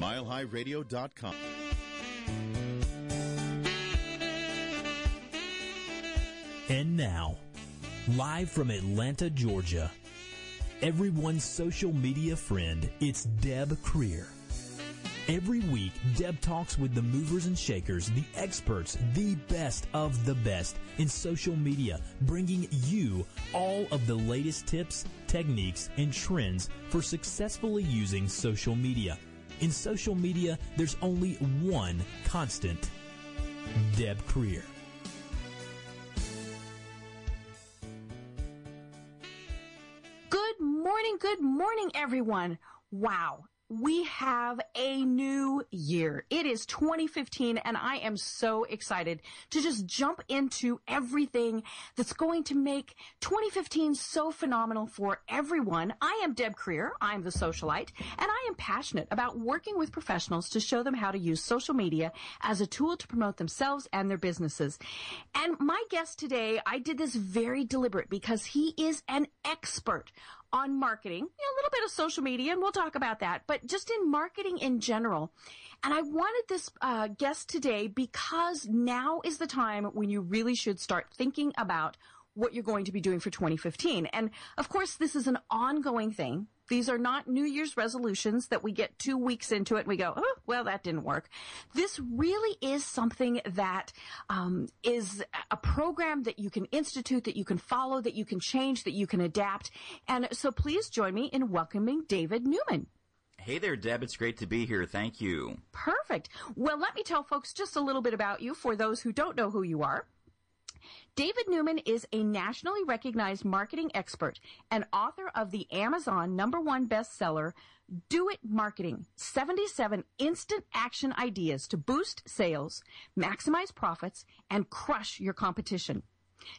milehighradio.com. And now, live from Atlanta, Georgia, everyone's social media friend, it's Deb Krier. Every week, Deb talks with the movers and shakers, the experts, the best of the best in social media, bringing you all of the latest tips, techniques, and trends for successfully using social media. In social media, there's only one constant Deb Krier. Good morning, good morning, everyone. Wow. We have a new year. It is 2015 and I am so excited to just jump into everything that's going to make 2015 so phenomenal for everyone. I am Deb Krier. I'm the socialite and I am passionate about working with professionals to show them how to use social media as a tool to promote themselves and their businesses. And my guest today, I did this very deliberate because he is an expert on marketing, a little bit of social media, and we'll talk about that, but just in marketing in general. And I wanted this uh, guest today because now is the time when you really should start thinking about what you're going to be doing for 2015. And of course, this is an ongoing thing. These are not New Year's resolutions that we get two weeks into it and we go, oh, well, that didn't work. This really is something that um, is a program that you can institute, that you can follow, that you can change, that you can adapt. And so please join me in welcoming David Newman. Hey there, Deb. It's great to be here. Thank you. Perfect. Well, let me tell folks just a little bit about you for those who don't know who you are. David Newman is a nationally recognized marketing expert and author of the Amazon number one bestseller, Do It Marketing 77 Instant Action Ideas to Boost Sales, Maximize Profits, and Crush Your Competition.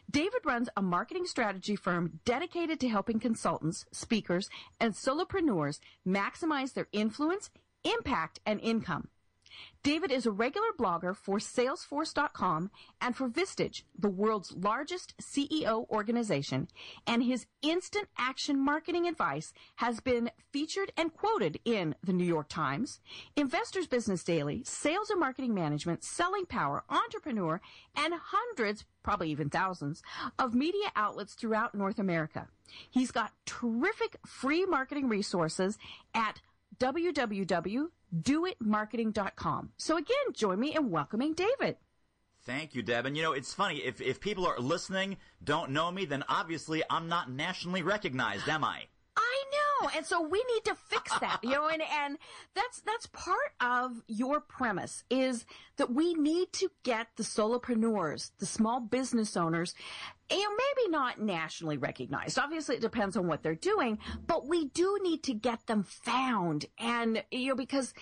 David runs a marketing strategy firm dedicated to helping consultants, speakers, and solopreneurs maximize their influence, impact, and income. David is a regular blogger for Salesforce.com and for Vistage, the world's largest CEO organization, and his instant action marketing advice has been featured and quoted in the New York Times, Investors Business Daily, Sales and Marketing Management, Selling Power, Entrepreneur, and hundreds, probably even thousands, of media outlets throughout North America. He's got terrific free marketing resources at www.doitmarketing.com. So again, join me in welcoming David. Thank you, Deb. And you know, it's funny, if, if people are listening, don't know me, then obviously I'm not nationally recognized, am I? Know, and so we need to fix that, you know, and, and that's, that's part of your premise is that we need to get the solopreneurs, the small business owners, know, maybe not nationally recognized. Obviously, it depends on what they're doing, but we do need to get them found. And, you know, because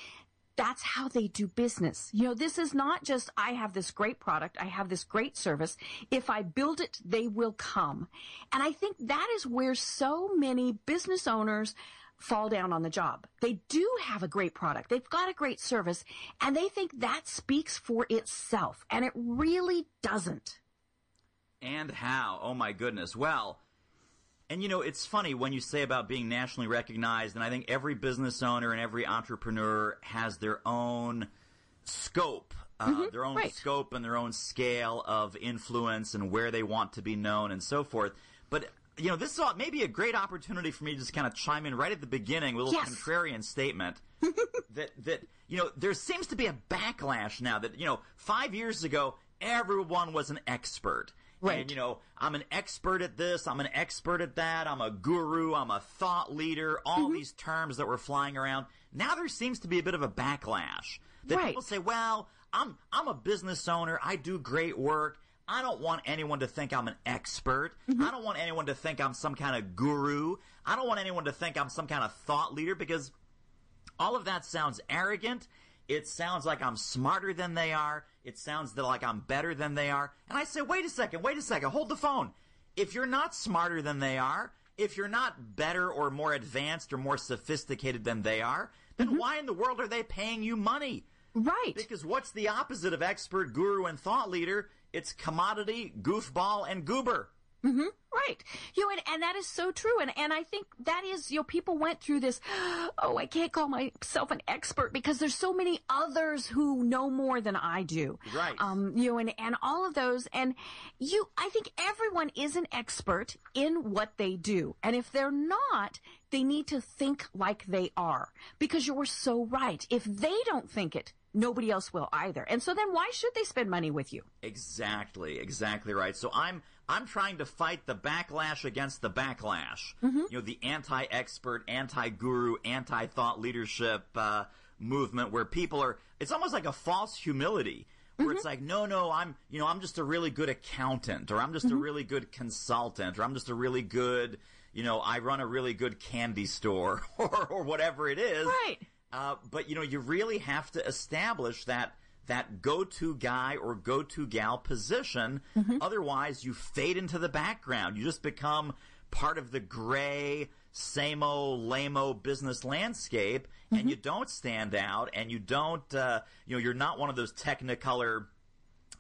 that's how they do business. You know, this is not just, I have this great product, I have this great service. If I build it, they will come. And I think that is where so many business owners fall down on the job. They do have a great product. They've got a great service and they think that speaks for itself. And it really doesn't. And how? Oh my goodness. Well, and you know, it's funny when you say about being nationally recognized, and I think every business owner and every entrepreneur has their own scope, uh, Mm-hmm, their own right. scope and their own scale of influence and where they want to be known and so forth. But you know, this is all, maybe a great opportunity for me to just kind of chime in right at the beginning with a little Yes. contrarian statement that that you know there seems to be a backlash now that you know five years ago everyone was an expert. Right. And you know, I'm an expert at this, I'm an expert at that, I'm a guru, I'm a thought leader, all Mm-hmm. these terms that were flying around. Now there seems to be a bit of a backlash. That Right. people say, Well, I'm I'm a business owner, I do great work. I don't want anyone to think I'm an expert. Mm-hmm. I don't want anyone to think I'm some kind of guru. I don't want anyone to think I'm some kind of thought leader because all of that sounds arrogant. It sounds like I'm smarter than they are. It sounds like I'm better than they are. And I say, wait a second, wait a second, hold the phone. If you're not smarter than they are, if you're not better or more advanced or more sophisticated than they are, then mm-hmm. why in the world are they paying you money? Right. Because what's the opposite of expert, guru, and thought leader? It's commodity, goofball, and goober. Right. You know, and, and that is so true. And, and I think that is, you know, people went through this, oh, I can't call myself an expert because there's so many others who know more than I do. Right. Um, you know, and, and all of those. And you, I think everyone is an expert in what they do. And if they're not, they need to think like they are because you're so right. If they don't think it, nobody else will either. And so then why should they spend money with you? Exactly, exactly right. So I'm I'm trying to fight the backlash against the backlash. Mm-hmm. You know, the anti-expert, anti-guru, anti-thought leadership uh, movement, where people are. It's almost like a false humility, where mm-hmm. it's like, no, no, I'm, you know, I'm just a really good accountant, or I'm just mm-hmm. a really good consultant, or I'm just a really good, you know, I run a really good candy store, or, or whatever it is. Right. Uh, but you know, you really have to establish that that go-to guy or go-to gal position. Mm-hmm. Otherwise, you fade into the background. You just become part of the gray, same old, lame business landscape, mm-hmm. and you don't stand out, and you don't, uh, you know, you're not one of those Technicolor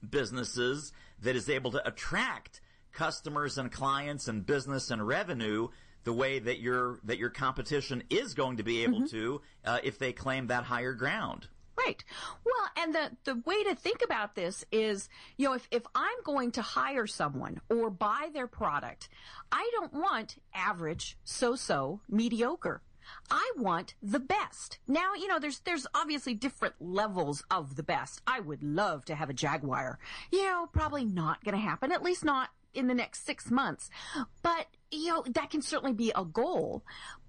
businesses that is able to attract customers and clients and business and revenue the way that your that your competition is going to be able mm-hmm. to uh, if they claim that higher ground. Right. Well, and the, the way to think about this is, you know, if, if I'm going to hire someone or buy their product, I don't want average, so-so, mediocre. I want the best. Now, you know, there's, there's obviously different levels of the best. I would love to have a Jaguar. You know, probably not going to happen, at least not in the next six months. But, you know, that can certainly be a goal.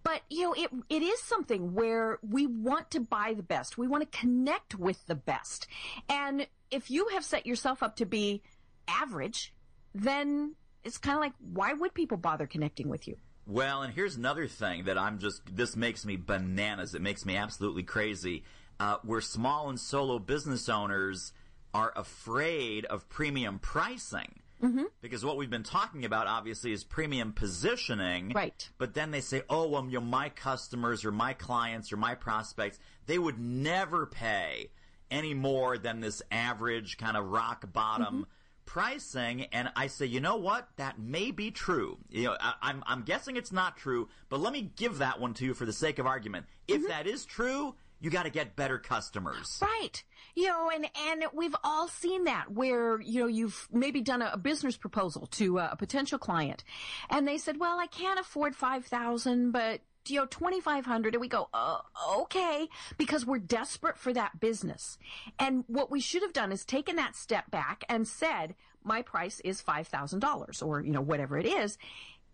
But, you know, it, it is something where we want to buy the best. We want to connect with the best. And if you have set yourself up to be average, then it's kind of like, why would people bother connecting with you? Well, and here's another thing that I'm just, this makes me bananas. It makes me absolutely crazy. Uh, where small and solo business owners are afraid of premium pricing. Mm-hmm. Because what we've been talking about, obviously, is premium positioning. Right. But then they say, oh, well, you know, my customers or my clients or my prospects, they would never pay any more than this average kind of rock bottom mm-hmm. pricing. And I say, you know what? That may be true. You know, I, am I'm, I'm guessing it's not true, but let me give that one to you for the sake of argument. If mm-hmm. that is true, you got to get better customers. Right. You know, and, and we've all seen that where, you know, you've maybe done a, a business proposal to a, a, potential client and they said, well, I can't afford 5,000, but you know, 2,500 and we go, uh, okay, because we're desperate for that business. And what we should have done is taken that step back and said, my price is $5,000 or, you know, whatever it is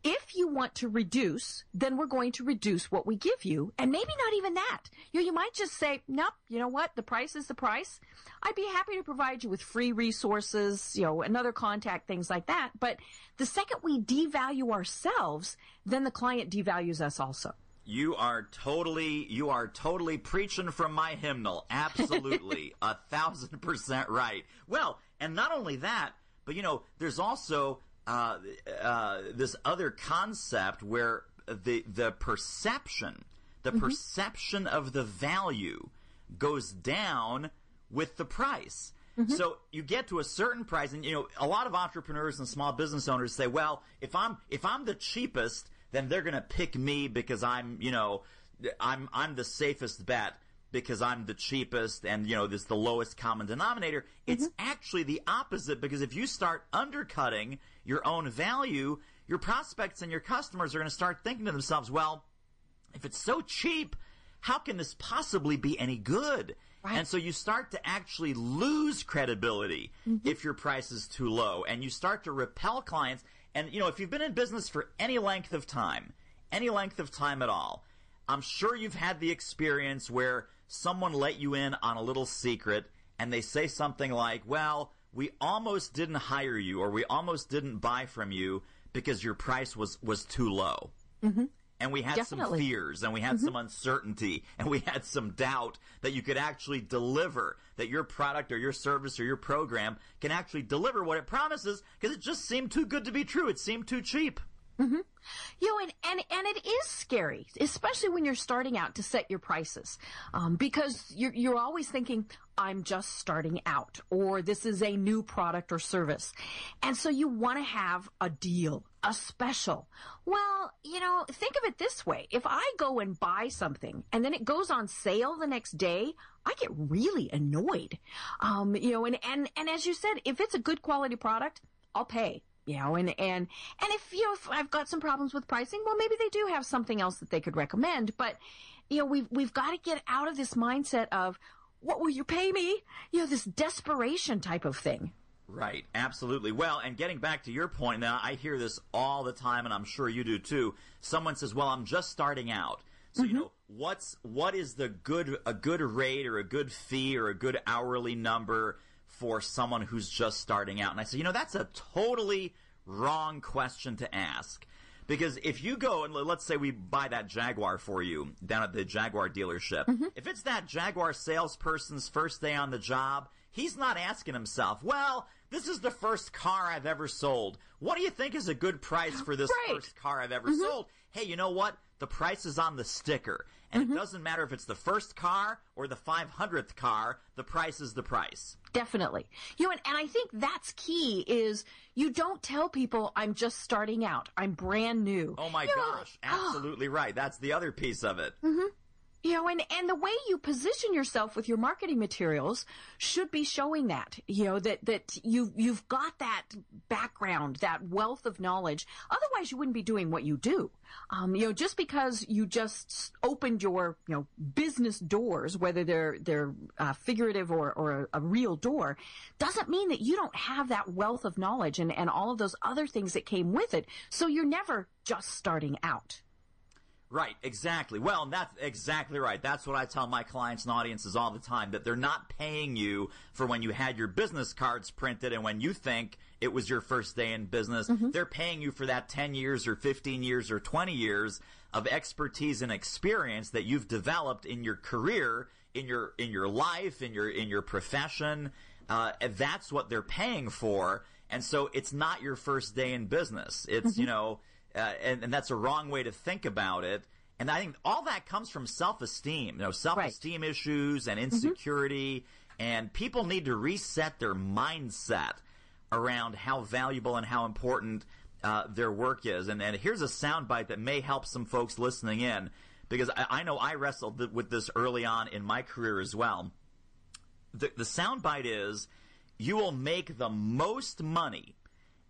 if you want to reduce, then we're going to reduce what we give you. And maybe not even that. You know, you might just say, nope, you know what? The price is the price. I'd be happy to provide you with free resources, you know, another contact, things like that. But the second we devalue ourselves, then the client devalues us also. You are totally, you are totally preaching from my hymnal. Absolutely. a thousand percent right. Well, and not only that, but you know, there's also uh, uh, this other concept where the the perception, the mm-hmm. perception of the value goes down with the price. Mm-hmm. So you get to a certain price, and you know a lot of entrepreneurs and small business owners say, "Well, if I'm if I'm the cheapest, then they're going to pick me because I'm you know I'm I'm the safest bet." because I'm the cheapest and you know this the lowest common denominator. It's mm-hmm. actually the opposite because if you start undercutting your own value, your prospects and your customers are going to start thinking to themselves, well, if it's so cheap, how can this possibly be any good? Right. And so you start to actually lose credibility mm-hmm. if your price is too low and you start to repel clients. And you know, if you've been in business for any length of time, any length of time at all, I'm sure you've had the experience where someone let you in on a little secret and they say something like, well, we almost didn't hire you or we almost didn't buy from you because your price was, was too low. Mm-hmm. And we had Definitely. some fears and we had mm-hmm. some uncertainty and we had some doubt that you could actually deliver, that your product or your service or your program can actually deliver what it promises because it just seemed too good to be true. It seemed too cheap. Mm-hmm. You know, and, and, and it is scary, especially when you're starting out to set your prices. Um, because you're, you're always thinking, I'm just starting out, or this is a new product or service. And so you want to have a deal, a special. Well, you know, think of it this way. If I go and buy something and then it goes on sale the next day, I get really annoyed. Um, you know, and, and, and as you said, if it's a good quality product, I'll pay you know, and, and, and if, you know, if I've got some problems with pricing, well, maybe they do have something else that they could recommend, but, you know, we've, we've got to get out of this mindset of, what will you pay me? You know, this desperation type of thing. Right, absolutely. Well, and getting back to your point now, I hear this all the time, and I'm sure you do too. Someone says, "Well, I'm just starting out." So mm-hmm. you know, what's what is the good a good rate or a good fee or a good hourly number for someone who's just starting out? And I say, you know, that's a totally wrong question to ask. Because if you go and let's say we buy that Jaguar for you down at the Jaguar dealership, mm-hmm. if it's that Jaguar salesperson's first day on the job, he's not asking himself, well, this is the first car I've ever sold. What do you think is a good price for this right. first car I've ever mm-hmm. sold? Hey, you know what? The price is on the sticker. And mm-hmm. it doesn't matter if it's the first car or the 500th car, the price is the price. Definitely. You know, and, and I think that's key is you don't tell people I'm just starting out. I'm brand new. Oh my you gosh. Know, absolutely oh. right. That's the other piece of it. Mm-hmm. You know, and, and the way you position yourself with your marketing materials should be showing that, you know, that, that you, you've got that background, that wealth of knowledge. Otherwise you wouldn't be doing what you do. Um, you know, just because you just opened your, you know, business doors, whether they're, they're, uh, figurative or, or a, a real door, doesn't mean that you don't have that wealth of knowledge and, and all of those other things that came with it. So you're never just starting out. Right, exactly. Well, that's exactly right. That's what I tell my clients and audiences all the time that they're not paying you for when you had your business cards printed and when you think it was your first day in business. Mm-hmm. They're paying you for that 10 years or 15 years or 20 years of expertise and experience that you've developed in your career, in your in your life, in your in your profession. Uh, that's what they're paying for. And so it's not your first day in business. It's, mm-hmm. you know, uh, and, and, that's a wrong way to think about it. And I think all that comes from self-esteem, you know, self-esteem right. issues and mm-hmm. insecurity. Mm-hmm. And people need to reset their mindset around how valuable and how important uh, their work is. And, and here's a soundbite that may help some folks listening in, because I, I know I wrestled with this early on in my career as well. The, the soundbite is, you will make the most money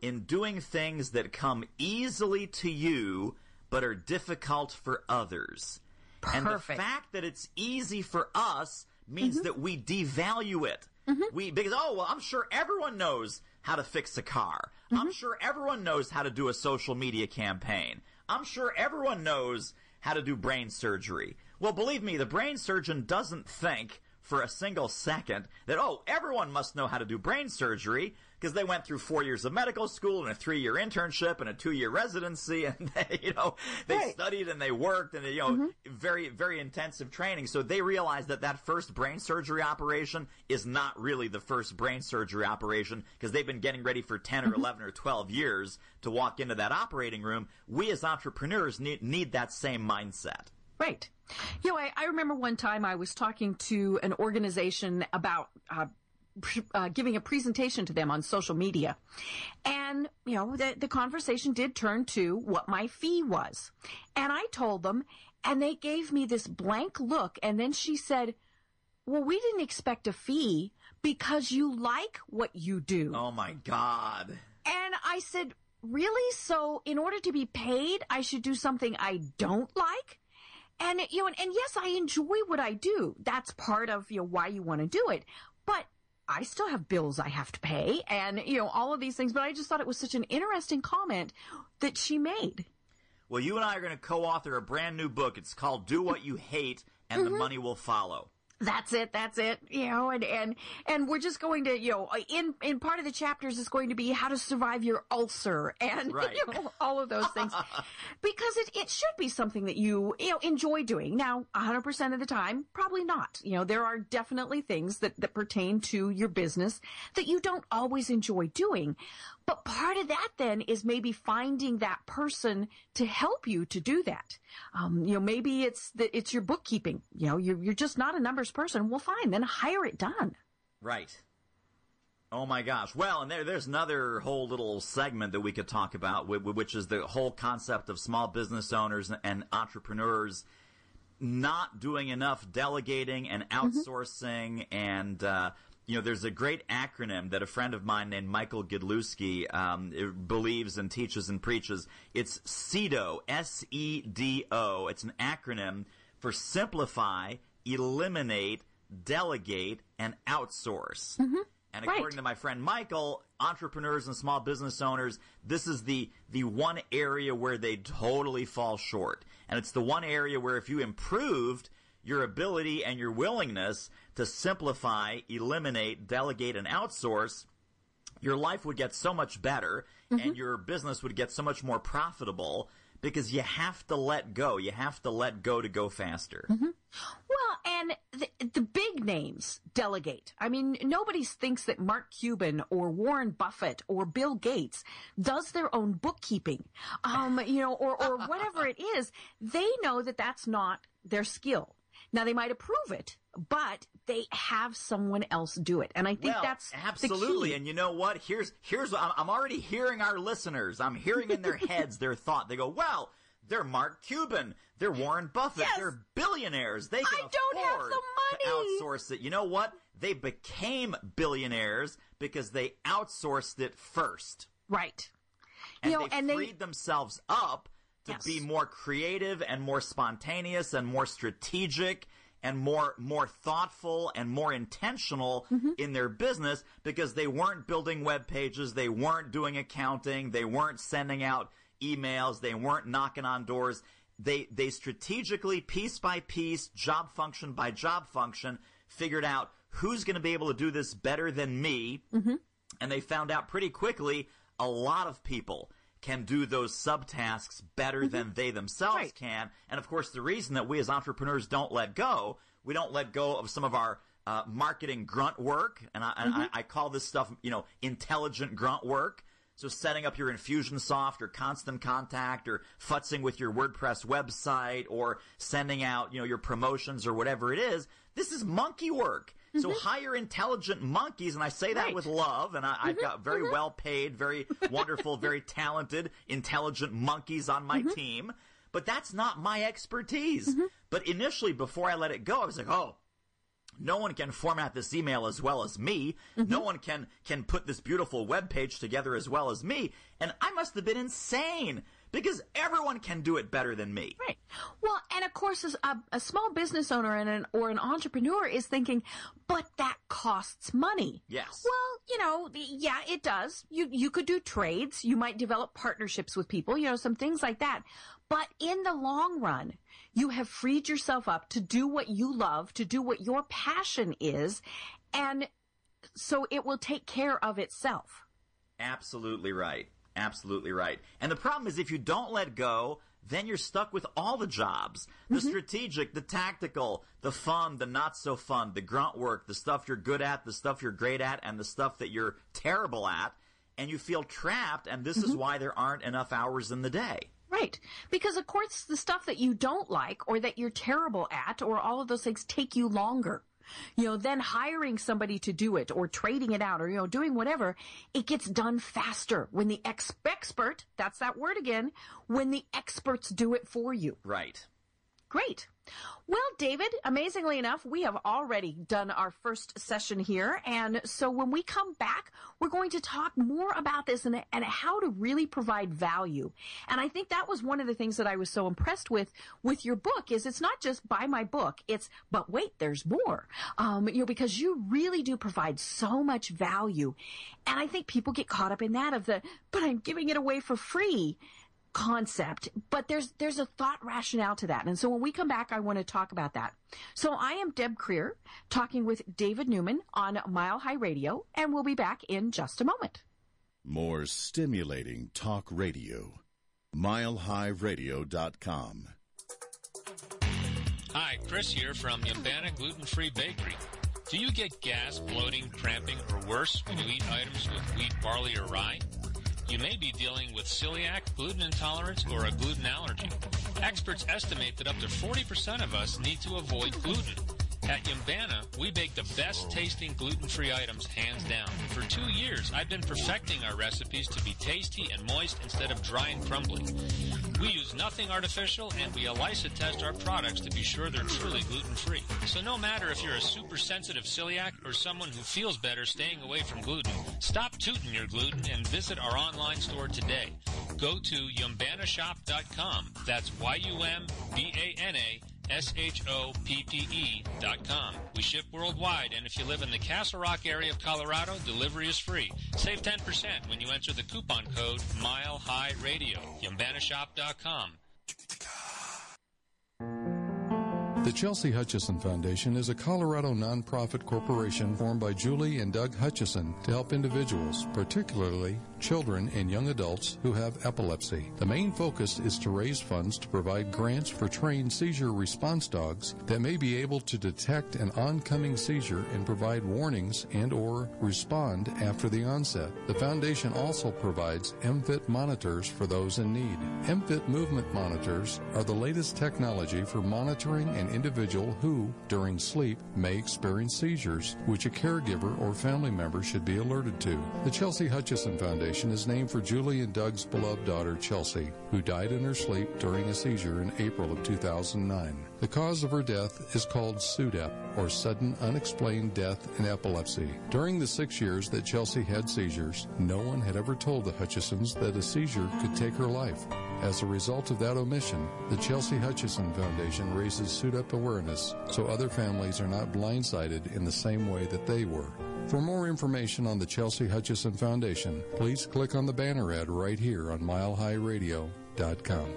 in doing things that come easily to you but are difficult for others. Perfect. And the fact that it's easy for us means mm-hmm. that we devalue it. Mm-hmm. We because oh well, I'm sure everyone knows how to fix a car. Mm-hmm. I'm sure everyone knows how to do a social media campaign. I'm sure everyone knows how to do brain surgery. Well, believe me, the brain surgeon doesn't think for a single second that, oh, everyone must know how to do brain surgery because they went through four years of medical school and a three-year internship and a two-year residency, and they, you know they right. studied and they worked and you know mm-hmm. very very intensive training. So they realized that that first brain surgery operation is not really the first brain surgery operation because they've been getting ready for 10 or mm-hmm. 11 or 12 years to walk into that operating room. We as entrepreneurs need need that same mindset. Right. You know, I, I remember one time I was talking to an organization about uh, uh, giving a presentation to them on social media. And, you know, the, the conversation did turn to what my fee was. And I told them, and they gave me this blank look. And then she said, well, we didn't expect a fee because you like what you do. Oh my God. And I said, really? So in order to be paid, I should do something I don't like? And, you know, and, and yes, I enjoy what I do. That's part of, you know, why you want to do it. But I still have bills I have to pay and, you know, all of these things, but I just thought it was such an interesting comment that she made. Well, you and I are going to co-author a brand new book. It's called Do What You Hate and mm-hmm. the Money Will Follow that's it that's it you know and and and we're just going to you know in in part of the chapters is going to be how to survive your ulcer and right. you know, all of those things. Because it, it should be something that you you know enjoy doing. Now 100% of the time probably not. You know there are definitely things that that pertain to your business that you don't always enjoy doing But part of that then is maybe finding that person to help you to do that. Um, you know, maybe it's that it's your bookkeeping. You know, you're, you're just not a numbers person. Well, fine, then hire it done. Right. Oh my gosh. Well, and there, there's another whole little segment that we could talk about, which is the whole concept of small business owners and entrepreneurs not doing enough delegating and mm-hmm. outsourcing mm-hmm. and, uh, you know, there's a great acronym that a friend of mine named Michael Gidlewski um, believes and teaches and preaches. It's SEDO, S-E-D-O. It's an acronym for simplify, eliminate, delegate, and outsource. Mm-hmm. And according right. to my friend Michael, entrepreneurs and small business owners, this is the the one area where they totally fall short. And it's the one area where if you improved your ability and your willingness to simplify, eliminate, delegate, and outsource, your life would get so much better mm-hmm. and your business would get so much more profitable because you have to let go. You have to let go to go faster. Mm-hmm. Well, and the, the, big names delegate. I mean, nobody thinks that Mark Cuban or Warren Buffett or Bill Gates does their own bookkeeping, um, you know, or, or whatever it is. They know that that's not their skill. Now they might approve it, but they have someone else do it. And I think well, that's absolutely. And you know what? Here's here's I'm already hearing our listeners. I'm hearing in their heads their thought. They go, "Well, they're Mark Cuban, they're Warren Buffett, yes. they're billionaires. They can I afford to outsource it." You know what? They became billionaires because they outsourced it first. Right. And you know, they and freed they... themselves up to yes. be more creative and more spontaneous and more strategic and more more thoughtful and more intentional mm-hmm. in their business because they weren't building web pages, they weren't doing accounting, they weren't sending out emails, they weren't knocking on doors. They they strategically piece by piece, job function by job function figured out who's going to be able to do this better than me. Mm-hmm. And they found out pretty quickly a lot of people can do those subtasks better mm-hmm. than they themselves right. can. And of course, the reason that we as entrepreneurs don't let go, we don't let go of some of our uh, marketing grunt work, and, I, mm-hmm. I, I, call this stuff, you know, intelligent grunt work. So setting up your Infusionsoft or Constant Contact or futzing with your WordPress website or sending out, you know, your promotions or whatever it is, this is monkey work. So mm-hmm. hire intelligent monkeys, and I say that right. with love. And I, have mm-hmm. got very mm-hmm. well paid, very wonderful, very talented, intelligent monkeys on my team. But that's not my expertise. But initially, before I let it go, I was like, oh, no one can format this email as well as me. Mm-hmm. No one can can put this beautiful web page together as well as me. And I must have been insane because everyone can do it better than me. Right. Well, and of course, a, a small business owner and an, or an entrepreneur is thinking, but that costs money. Yes. Well, you know, yeah, it does. You you could do trades. You might develop partnerships with people. You know, some things like that. But in the long run, you have freed yourself up to do what you love, to do what your passion is, and so it will take care of itself. Absolutely right. Absolutely right. And the problem is if you don't let go, then you're stuck with all the jobs. The mm-hmm. strategic, the tactical, the fun, the not so fun, the grunt work, the stuff you're good at, the stuff you're great at, and the stuff that you're terrible at. And you feel trapped, and this mm-hmm. is why there aren't enough hours in the day. Right. Because of course the stuff that you don't like or that you're terrible at or all of those things take you longer. You know, then hiring somebody to do it or trading it out or, you know, doing whatever, it gets done faster when the ex- expert, that's that word again, when the experts do it for you. Right. Great. Well, David, amazingly enough, we have already done our first session here. And so when we come back, we're going to talk more about this and, and how to really provide value. And I think that was one of the things that I was so impressed with, with your book is it's not just buy my book. It's, but wait, there's more. Um, you know, because you really do provide so much value. And I think people get caught up in that of the, but I'm giving it away for free concept, but there's there's a thought rationale to that. And so when we come back, I want to talk about that. So I am Deb Krier talking with David Newman on Mile High Radio, and we'll be back in just a moment. More stimulating talk radio. MileHighRadio.com. Hi, Chris here from Yumbana Gluten Free Bakery. Do you get gas, bloating, cramping, or worse when you eat items with wheat, barley, or rye? You may be dealing with celiac, gluten intolerance, or a gluten allergy. Experts estimate that up to 40% of us need to avoid gluten. At Yumbana, we bake the best tasting gluten-free items hands down. For two years, I've been perfecting our recipes to be tasty and moist instead of dry and crumbly. We use nothing artificial and we ELISA test our products to be sure they're truly gluten-free. So no matter if you're a super sensitive celiac or someone who feels better staying away from gluten, stop tooting your gluten and visit our online store today. Go to yumbanashop.com. That's Y-U-M-B-A-N-A S-H-O-P-P-E dot com. We ship worldwide, and if you live in the Castle Rock area of Colorado, delivery is free. Save 10% when you enter the coupon code Mile High Radio. YumbanaShop.com. The Chelsea Hutchison Foundation is a Colorado nonprofit corporation formed by Julie and Doug Hutchison to help individuals, particularly children and young adults who have epilepsy. The main focus is to raise funds to provide grants for trained seizure response dogs that may be able to detect an oncoming seizure and provide warnings and or respond after the onset. The foundation also provides Emfit monitors for those in need. Emfit movement monitors are the latest technology for monitoring an individual who, during sleep, may experience seizures, which a caregiver or family member should be alerted to. The Chelsea Hutchison Foundation is named for Julie and Doug's beloved daughter, Chelsea, who died in her sleep during a seizure in April of 2009. The cause of her death is called SUDEP, or sudden unexplained death in epilepsy. During the six years that Chelsea had seizures, no one had ever told the Hutchisons that a seizure could take her life. As a result of that omission, the Chelsea Hutchison Foundation raises SUDEP awareness so other families are not blindsided in the same way that they were. For more information on the Chelsea Hutchison Foundation, please click on the banner ad right here on milehighradio.com.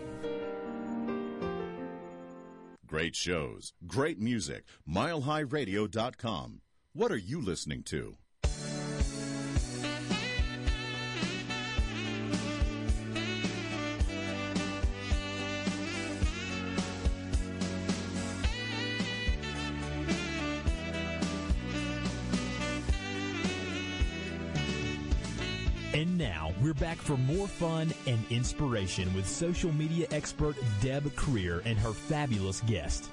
Great shows, great music. MileHighRadio.com. What are you listening to? Now we're back for more fun and inspiration with social media expert Deb Krier and her fabulous guest.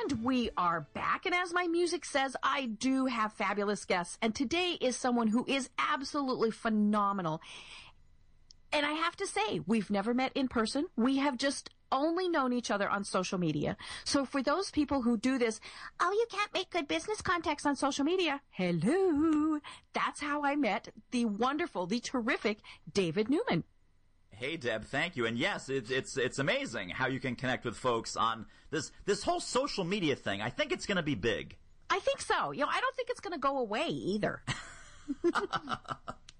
And we are back. And as my music says, I do have fabulous guests. And today is someone who is absolutely phenomenal. And I have to say, we've never met in person. We have just only known each other on social media. So for those people who do this, oh, you can't make good business contacts on social media. Hello. That's how I met the wonderful, the terrific David Newman. Hey Deb, thank you. And yes, it's it's it's amazing how you can connect with folks on this this whole social media thing. I think it's going to be big. I think so. You know, I don't think it's going to go away either.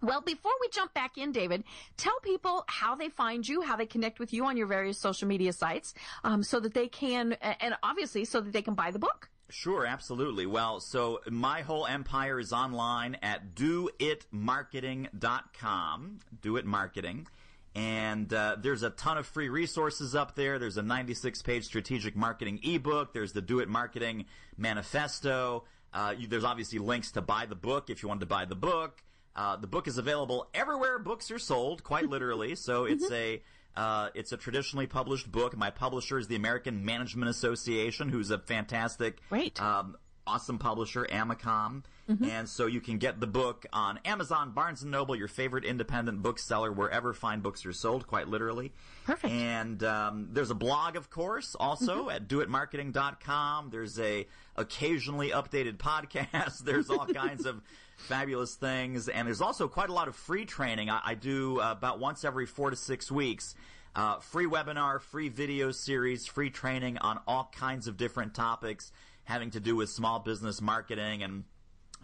Well, before we jump back in, David, tell people how they find you, how they connect with you on your various social media sites, um, so that they can, and obviously so that they can buy the book. Sure, absolutely. Well, so my whole empire is online at doitmarketing.com. Do It Marketing. And uh, there's a ton of free resources up there. There's a 96 page strategic marketing ebook. There's the Do It Marketing manifesto. Uh, you, there's obviously links to buy the book if you wanted to buy the book. Uh, the book is available everywhere books are sold, quite literally. So it's a uh, it's a traditionally published book. My publisher is the American Management Association, who's a fantastic, Great. um, awesome publisher, AMACOM. And so you can get the book on Amazon, Barnes and Noble, your favorite independent bookseller, wherever fine books are sold, quite literally. Perfect. And um, there's a blog, of course, also at doitmarketing.com. There's a occasionally updated podcast. There's all kinds of fabulous things, and there's also quite a lot of free training. I, I do uh, about once every four to six weeks. Uh, free webinar, free video series, free training on all kinds of different topics having to do with small business marketing and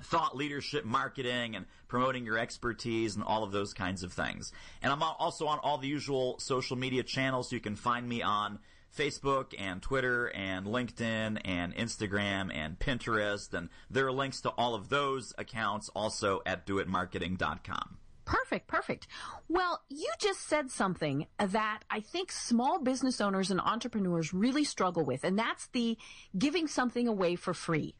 thought leadership marketing and promoting your expertise and all of those kinds of things. And I'm also on all the usual social media channels. You can find me on Facebook and Twitter and LinkedIn and Instagram and Pinterest. And there are links to all of those accounts also at doitmarketing.com. Perfect, perfect. Well, you just said something that I think small business owners and entrepreneurs really struggle with, and that's the giving something away for free.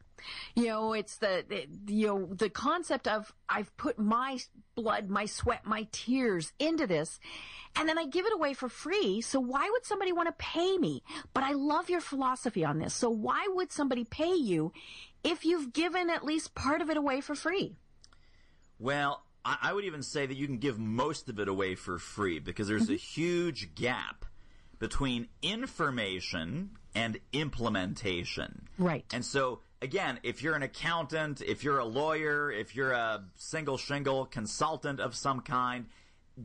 You know, it's the, the, you know, the concept of I've put my blood, my sweat, my tears into this and then I give it away for free. So why would somebody want to pay me? But I love your philosophy on this. So why would somebody pay you if you've given at least part of it away for free? Well, I, I would even say that you can give most of it away for free because there's a mm-hmm. huge gap between information and implementation. Right. And so, again, if you're an accountant, if you're a lawyer, if you're a single shingle consultant of some kind,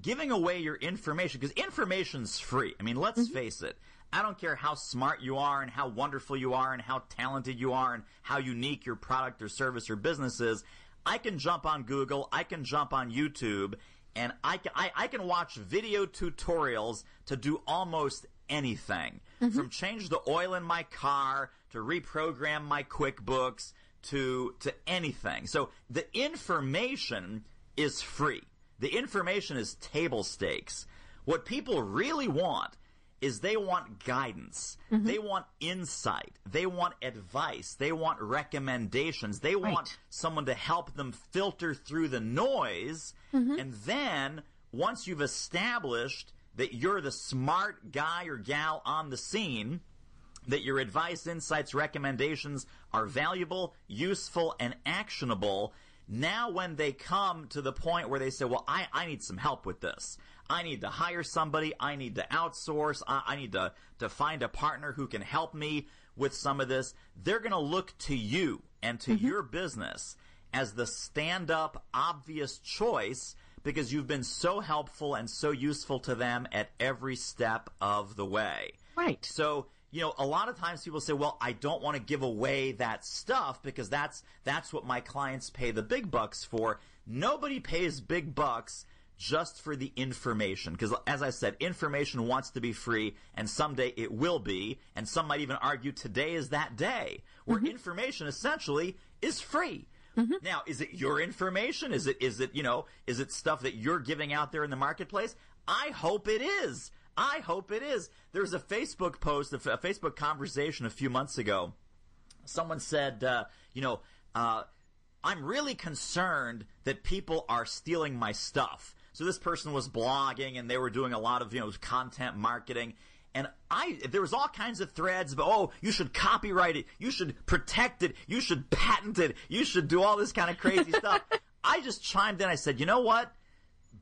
giving away your information, because information's free. I mean, let's mm-hmm. face it. I don't care how smart you are and how wonderful you are and how talented you are and how unique your product or service or business is. I can jump on Google, I can jump on YouTube, and I can, I, I can watch video tutorials to do almost anything. Mm-hmm. From change the oil in my car to reprogram my QuickBooks to to anything. So the information is free. The information is table stakes. What people really want is they want guidance. Mm-hmm. They want insight. They want advice. They want recommendations. They want someone to help them filter through the noise. Mm-hmm. And then once you've established that you're the smart guy or gal on the scene, that your advice, insights, recommendations are valuable, useful, and actionable. Now, when they come to the point where they say, Well, I, I need some help with this. I need to hire somebody. I need to outsource. I, I need to, to find a partner who can help me with some of this. They're going to look to you and to mm-hmm. your business as the stand up, obvious choice because you've been so helpful and so useful to them at every step of the way. Right. So, you know, a lot of times people say, "Well, I don't want to give away that stuff because that's that's what my clients pay the big bucks for." Nobody pays big bucks just for the information because as I said, information wants to be free and someday it will be, and some might even argue today is that day where mm-hmm. information essentially is free. Mm-hmm. Now, is it your information? Is it is it, you know, is it stuff that you're giving out there in the marketplace? I hope it is. I hope it is. There was a Facebook post, a Facebook conversation a few months ago. Someone said, uh, you know, uh, I'm really concerned that people are stealing my stuff. So this person was blogging and they were doing a lot of, you know, content marketing. And I, there was all kinds of threads about, oh, you should copyright it, you should protect it, you should patent it, you should do all this kind of crazy stuff. I just chimed in. I said, you know what?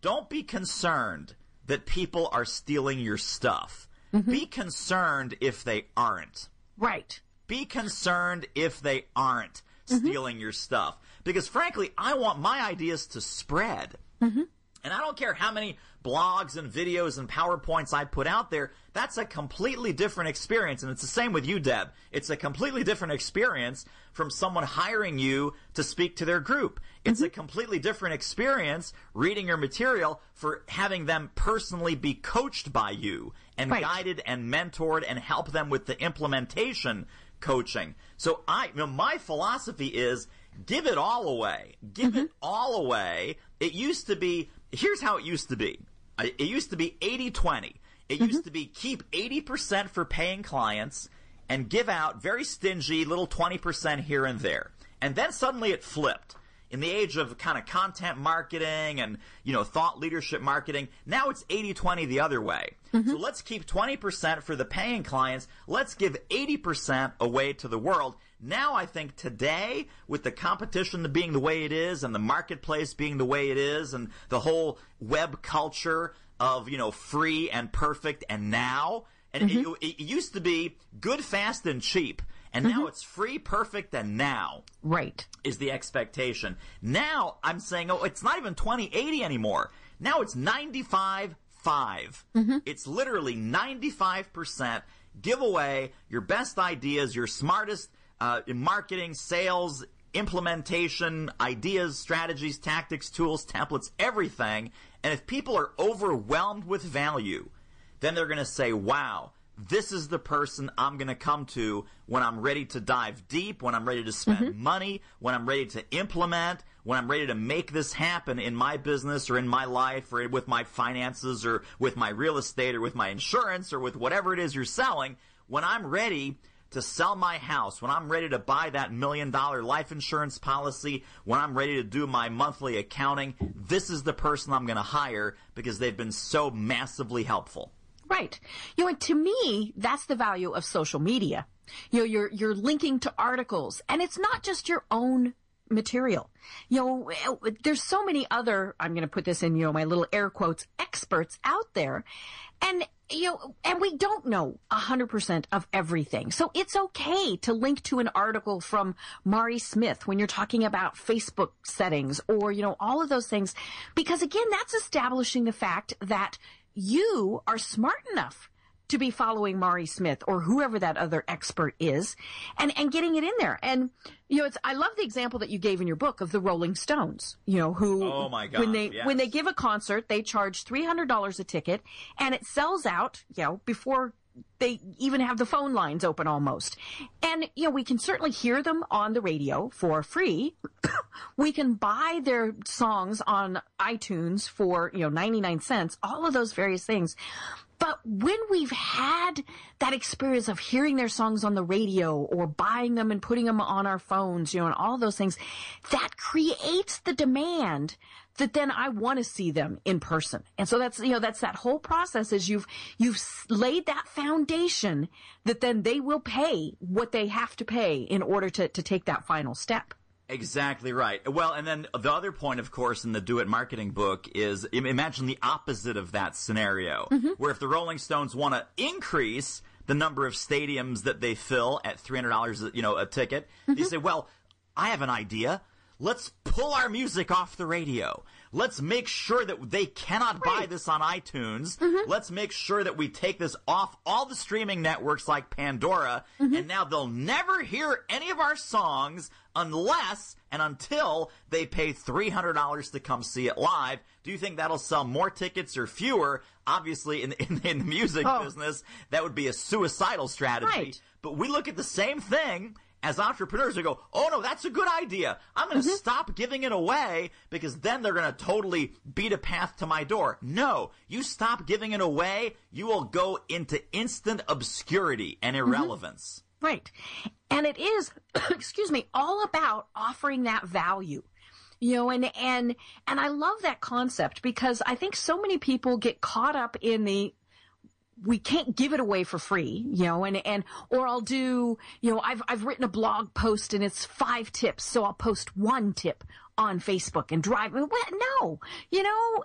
Don't be concerned that people are stealing your stuff. Mm-hmm. Be concerned if they aren't Right. be concerned if they aren't mm-hmm. stealing your stuff. Because frankly, I want my ideas to spread. Mm-hmm. And I don't care how many blogs and videos and PowerPoints I put out there, that's a completely different experience. And it's the same with you, Deb. It's a completely different experience from someone hiring you to speak to their group. It's a mm-hmm. completely different experience reading your material for having them personally be coached by you and Right. guided and mentored and help them with the implementation coaching. So I, you know, my philosophy is give it all away. Give it mm-hmm. all away. It used to be, here's how it used to be. It used to be 80-20. It mm-hmm. used to be keep 80% for paying clients and give out very stingy little 20% here and there. And then suddenly it flipped. In the age of kind of content marketing and, you know, thought leadership marketing, now it's 80-20 the other way. Mm-hmm. So let's keep 20% for the paying clients. Let's give 80% away to the world. Now I think today, with the competition being the way it is and the marketplace being the way it is and the whole web culture of, you know, free and perfect and now, and it, mm-hmm. it used to be good, fast, and cheap. And now it's free, perfect, and now Right. is the expectation. Now I'm saying, oh, it's not even 2080 anymore. Now it's 95 5. It's literally 95% give away your best ideas, your smartest uh, in marketing, sales, implementation, ideas, strategies, tactics, tools, templates, everything. And if people are overwhelmed with value, then they're going to say, wow, this is the person I'm going to come to when I'm ready to dive deep, when I'm ready to spend mm-hmm. money, when I'm ready to implement, when I'm ready to make this happen in my business or in my life or with my finances or with my real estate or with my insurance or with whatever it is you're selling. When I'm ready to sell my house, when I'm ready to buy that million dollar life insurance policy, when I'm ready to do my monthly accounting, this is the person I'm going to hire because they've been so massively helpful. Right. You know, to me, that's the value of social media. You know, you're, you're linking to articles and it's not just your own material. You know, there's so many other, I'm going to put this in, you know, my little air quotes, experts out there. And, you know, and we don't know 100% of everything. So it's okay to link to an article from Mari Smith when you're talking about Facebook settings or, you know, all of those things. Because again, that's establishing the fact that you are smart enough to be following Mari Smith or whoever that other expert is and, and getting it in there. And, you know, it's, I love the example that you gave in your book of the Rolling Stones, you know, who, oh my God, when they, yes. when they give a concert, they charge $300 a ticket and it sells out, you know, before they even have the phone lines open almost. And, you know, we can certainly hear them on the radio for free. we can buy their songs on iTunes for, you know, 99 cents, all of those various things. But when we've had that experience of hearing their songs on the radio or buying them and putting them on our phones, you know, and all those things, that creates the demand that then I want to see them in person. And so that's, you know, that's that whole process is you've, you've laid that foundation that then they will pay what they have to pay in order to, to take that final step. Exactly right. Well, and then the other point, of course, in the Do It marketing book is imagine the opposite of that scenario, mm-hmm. where if the Rolling Stones want to increase the number of stadiums that they fill at three hundred dollars, you know, a ticket, mm-hmm. they say, "Well, I have an idea. Let's pull our music off the radio. Let's make sure that they cannot right. buy this on iTunes. Mm-hmm. Let's make sure that we take this off all the streaming networks like Pandora, mm-hmm. and now they'll never hear any of our songs unless and until they pay $300 to come see it live. Do you think that'll sell more tickets or fewer? Obviously, in, in, in the music oh. business, that would be a suicidal strategy. Right. But we look at the same thing as entrepreneurs who go, oh no, that's a good idea. I'm going to mm-hmm. stop giving it away because then they're going to totally beat a path to my door. No, you stop giving it away, you will go into instant obscurity and mm-hmm. irrelevance. Mm-hmm. Right. And it is, excuse me, all about offering that value you know and and and i love that concept because i think so many people get caught up in the we can't give it away for free, you know, and, and, or I'll do, you know, I've, I've written a blog post and it's five tips. So I'll post one tip on Facebook and drive. Well, no, you know,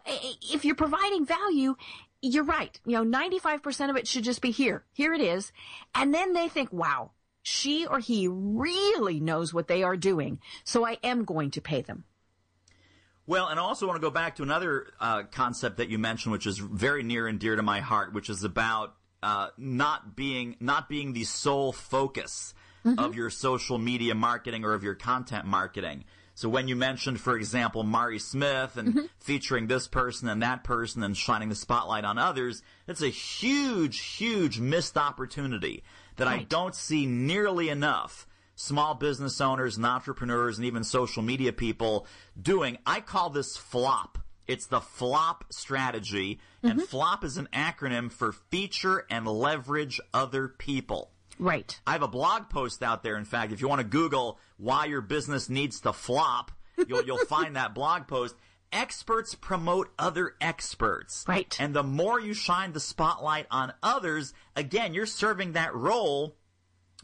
if you're providing value, you're right. You know, 95% of it should just be here. Here it is. And then they think, wow, she or he really knows what they are doing. So I am going to pay them. Well, and I also want to go back to another uh, concept that you mentioned, which is very near and dear to my heart, which is about uh, not being not being the sole focus mm-hmm. of your social media marketing or of your content marketing. So when you mentioned, for example, Mari Smith and mm-hmm. featuring this person and that person and shining the spotlight on others, that's a huge, huge missed opportunity that right. I don't see nearly enough small business owners and entrepreneurs and even social media people doing. I call this FLOP. It's the FLOP strategy, mm-hmm. and FLOP is an acronym for feature and leverage other people. Right. I have a blog post out there. In fact, if you want to Google why your business needs to flop, you'll, you'll find that blog post. Experts promote other experts. Right. And the more you shine the spotlight on others, again, you're serving that role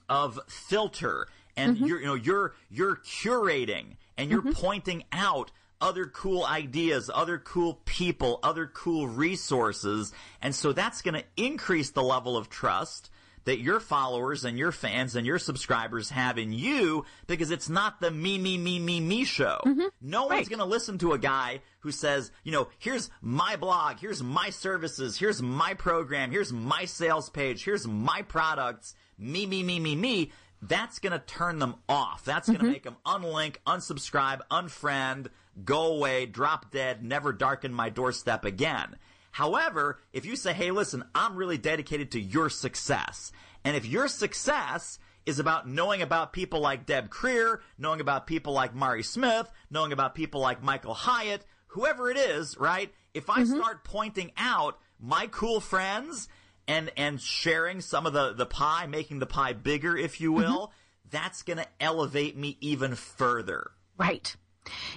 of filter and mm-hmm. you're you know you're you're curating and you're mm-hmm. pointing out other cool ideas, other cool people, other cool resources, and so that's going to increase the level of trust that your followers and your fans and your subscribers have in you because it's not the me, me, me, me, me show. Mm-hmm. No right. one's going to listen to a guy who says, you know, here's my blog, here's my services, here's my program, here's my sales page, here's my products, me, me, me, me, me that's going to turn them off. That's going to mm-hmm. make them unlink, unsubscribe, unfriend, go away, drop dead, never darken my doorstep again. However, if you say, hey, listen, I'm really dedicated to your success, and if your success is about knowing about people like Deb Krier, knowing about people like Mari Smith, knowing about people like Michael Hyatt, whoever it is, right? If I mm-hmm. start pointing out my cool friends and and sharing some of the the pie, making the pie bigger, if you will, mm-hmm. that's going to elevate me even further. Right.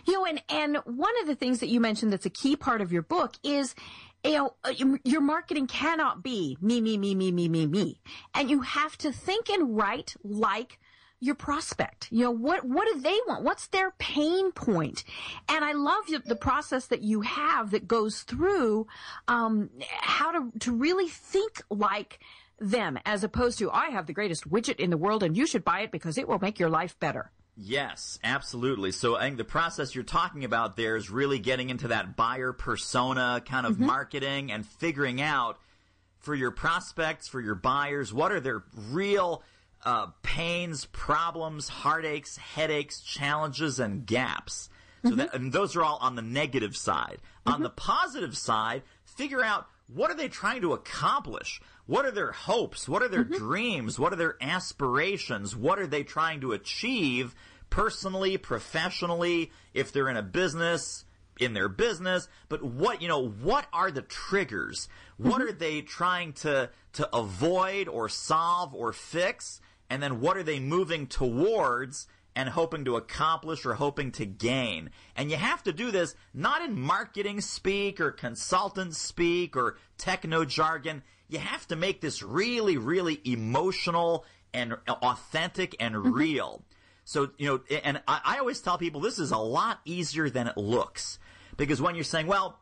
You know, and and one of the things that you mentioned that's a key part of your book is you know, uh, your marketing cannot be me, me, me, me, me, me, me. And you have to think and write like your prospect. You know, what, what do they want? What's their pain point? And I love the process that you have that goes through, um, how to, to really think like them as opposed to, I have the greatest widget in the world and you should buy it because it will make your life better. Yes, absolutely. So I think the process you're talking about there is really getting into that buyer persona kind of mm-hmm. marketing and figuring out for your prospects, for your buyers, what are their real uh, pains, problems, heartaches, headaches, challenges, and gaps. So mm-hmm. that, and those are all on the negative side. Mm-hmm. On the positive side, figure out what are they trying to accomplish? What are their hopes? What are their mm-hmm. dreams? What are their aspirations? What are they trying to achieve personally, professionally, if they're in a business, in their business, but what, you know, what are the triggers? What mm-hmm. are they trying to, to avoid or solve or fix? And then what are they moving towards and hoping to accomplish or hoping to gain. And you have to do this not in marketing speak or consultant speak or techno jargon. You have to make this really, really emotional and authentic and mm-hmm. real. So, you know, and I, I always tell people this is a lot easier than it looks. Because when you're saying, well,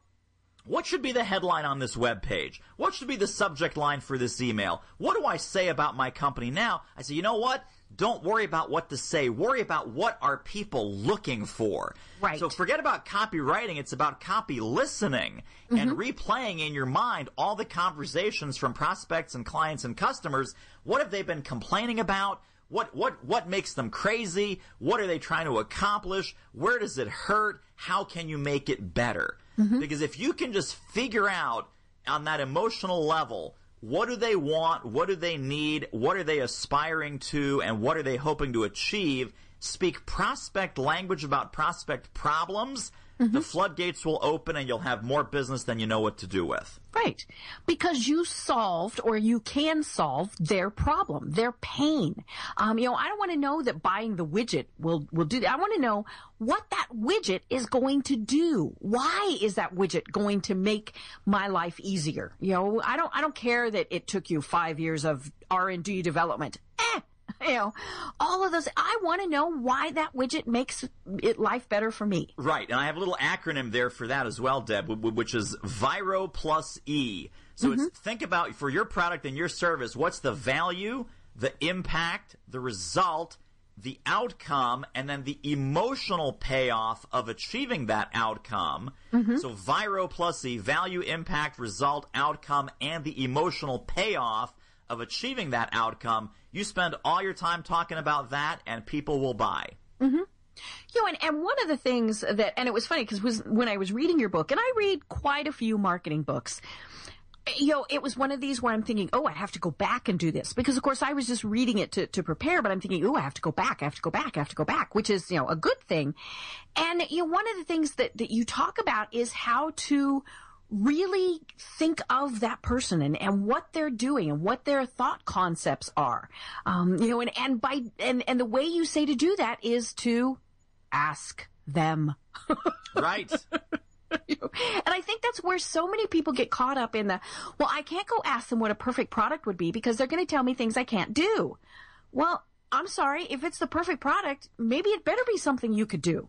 what should be the headline on this web page? What should be the subject line for this email? What do I say about my company now? I say, you know what? Don't worry about what to say. Worry about what are people looking for. Right. So forget about copywriting. It's about copy listening mm-hmm. and replaying in your mind all the conversations from prospects and clients and customers. What have they been complaining about? What, what, what makes them crazy? What are they trying to accomplish? Where does it hurt? How can you make it better? Mm-hmm. Because if you can just figure out on that emotional level, what do they want? What do they need? What are they aspiring to? And what are they hoping to achieve? Speak prospect language about prospect problems mm-hmm. the floodgates will open and you'll have more business than you know what to do with. Right. Because you solved or you can solve their problem, their pain. Um, you know, I don't want to know that buying the widget will, will do that. I want to know what that widget is going to do. Why is that widget going to make my life easier? You know, I don't, I don't care that it took you five years of R&D development. Eh, you know, all of those. I want to know why that widget makes it life better for me. Right, and I have a little acronym there for that as well, Deb, which is Viro plus E. So mm-hmm. it's think about for your product and your service, what's the value, the impact, the result, the outcome, and then the emotional payoff of achieving that outcome. Mm-hmm. So Viro plus E, value, impact, result, outcome, and the emotional payoff of achieving that outcome, you spend all your time talking about that and people will buy. Mm-hmm. You know, and, and one of the things that, and it was funny because when I was reading your book, and I read quite a few marketing books, you know, it was one of these where I'm thinking, oh, I have to go back and do this. Because of course I was just reading it to, to prepare, but I'm thinking, oh, I have to go back, I have to go back, I have to go back, which is, you know, a good thing. And, you know, one of the things that, that you talk about is how to really think of that person and, and what they're doing and what their thought concepts are. Um, you know, and, and by, and, and the way you say to do that is to ask them. right. and I think that's where so many people get caught up in the, well, I can't go ask them what a perfect product would be because they're going to tell me things I can't do. Well, I'm sorry. If it's the perfect product, maybe it better be something you could do.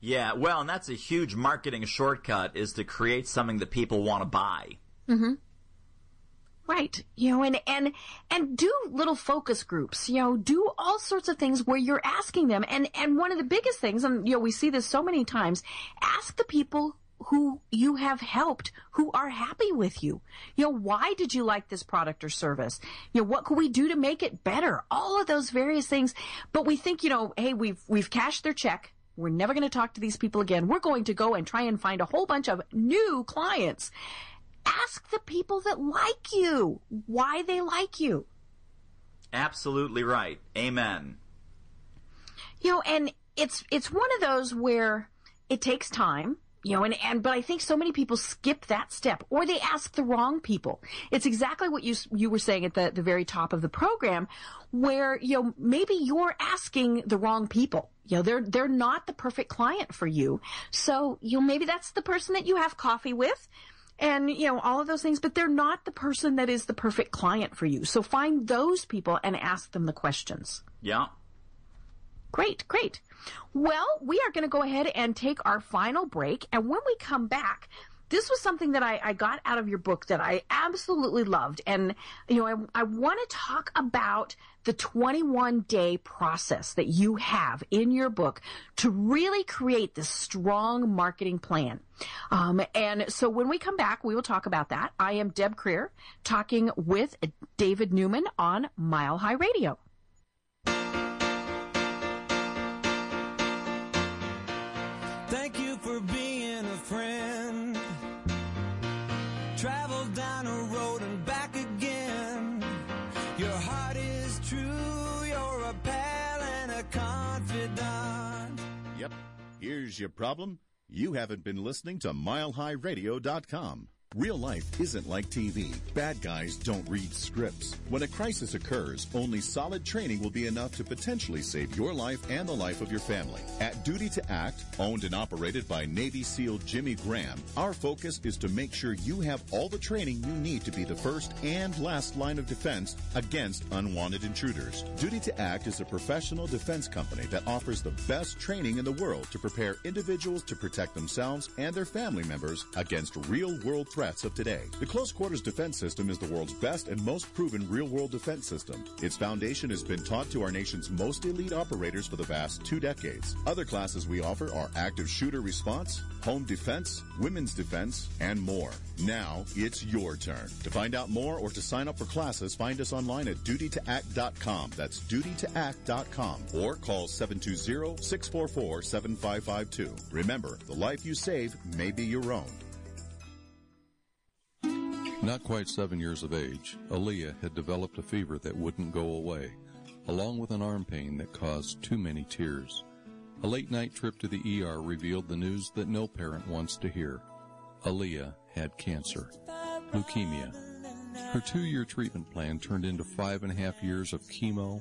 Yeah, well, and that's a huge marketing shortcut is to create something that people want to buy. Mm-hmm. Right. You know, and, and, and do little focus groups, you know, do all sorts of things where you're asking them. And, and one of the biggest things, and, you know, we see this so many times, ask the people who you have helped who are happy with you. You know, why did you like this product or service? You know, what could we do to make it better? All of those various things. But we think, you know, hey, we've, we've cashed their check. We're never going to talk to these people again. We're going to go and try and find a whole bunch of new clients. Ask the people that like you why they like you. Absolutely right. Amen. You know, and it's it's one of those where it takes time you know, and, and, but I think so many people skip that step or they ask the wrong people. It's exactly what you, you were saying at the, the very top of the program where, you know, maybe you're asking the wrong people. You know, they're, they're not the perfect client for you. So, you know, maybe that's the person that you have coffee with and, you know, all of those things, but they're not the person that is the perfect client for you. So find those people and ask them the questions. Yeah. Great, great. Well, we are going to go ahead and take our final break. And when we come back, this was something that I, I, got out of your book that I absolutely loved. And, you know, I, I want to talk about the 21 day process that you have in your book to really create this strong marketing plan. Um, and so when we come back, we will talk about that. I am Deb Krier talking with David Newman on Mile High Radio. Your problem. You haven't been listening to MileHighRadio.com. Real life isn't like TV. Bad guys don't read scripts. When a crisis occurs, only solid training will be enough to potentially save your life and the life of your family. At Duty to Act, owned and operated by Navy SEAL Jimmy Graham, our focus is to make sure you have all the training you need to be the first and last line of defense against unwanted intruders. Duty to Act is a professional defense company that offers the best training in the world to prepare individuals to protect themselves and their family members against real world threats threats of today. The Close Quarters Defense System is the world's best and most proven real-world defense system. Its foundation has been taught to our nation's most elite operators for the past two decades. Other classes we offer are active shooter response, home defense, women's defense, and more. Now it's your turn. To find out more or to sign up for classes, find us online at dutytoact.com. That's dutytoact.com or call 720-644-7552. Remember, the life you save may be your own. Not quite seven years of age, Aaliyah had developed a fever that wouldn't go away, along with an arm pain that caused too many tears. A late night trip to the ER revealed the news that no parent wants to hear. Aaliyah had cancer, leukemia. Her two year treatment plan turned into five and a half years of chemo,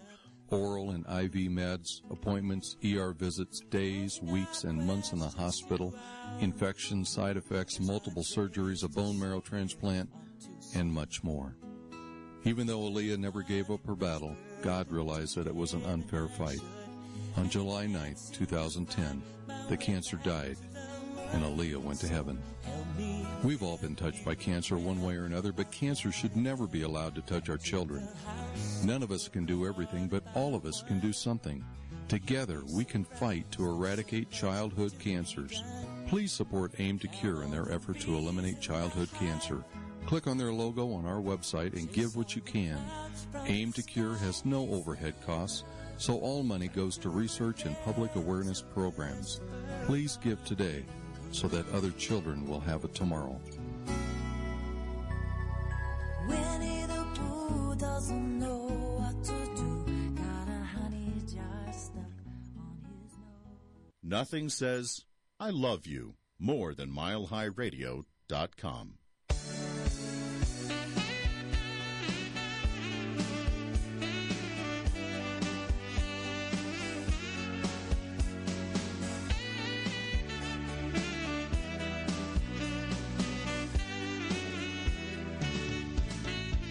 oral and IV meds, appointments, ER visits, days, weeks, and months in the hospital, infections, side effects, multiple surgeries, a bone marrow transplant, and much more. Even though Aaliyah never gave up her battle, God realized that it was an unfair fight. On July 9, 2010, the cancer died and Aaliyah went to heaven. We've all been touched by cancer one way or another, but cancer should never be allowed to touch our children. None of us can do everything, but all of us can do something. Together, we can fight to eradicate childhood cancers. Please support AIM to Cure in their effort to eliminate childhood cancer. Click on their logo on our website and give what you can. Aim to Cure has no overhead costs, so all money goes to research and public awareness programs. Please give today so that other children will have a tomorrow. Nothing says, I love you more than milehighradio.com.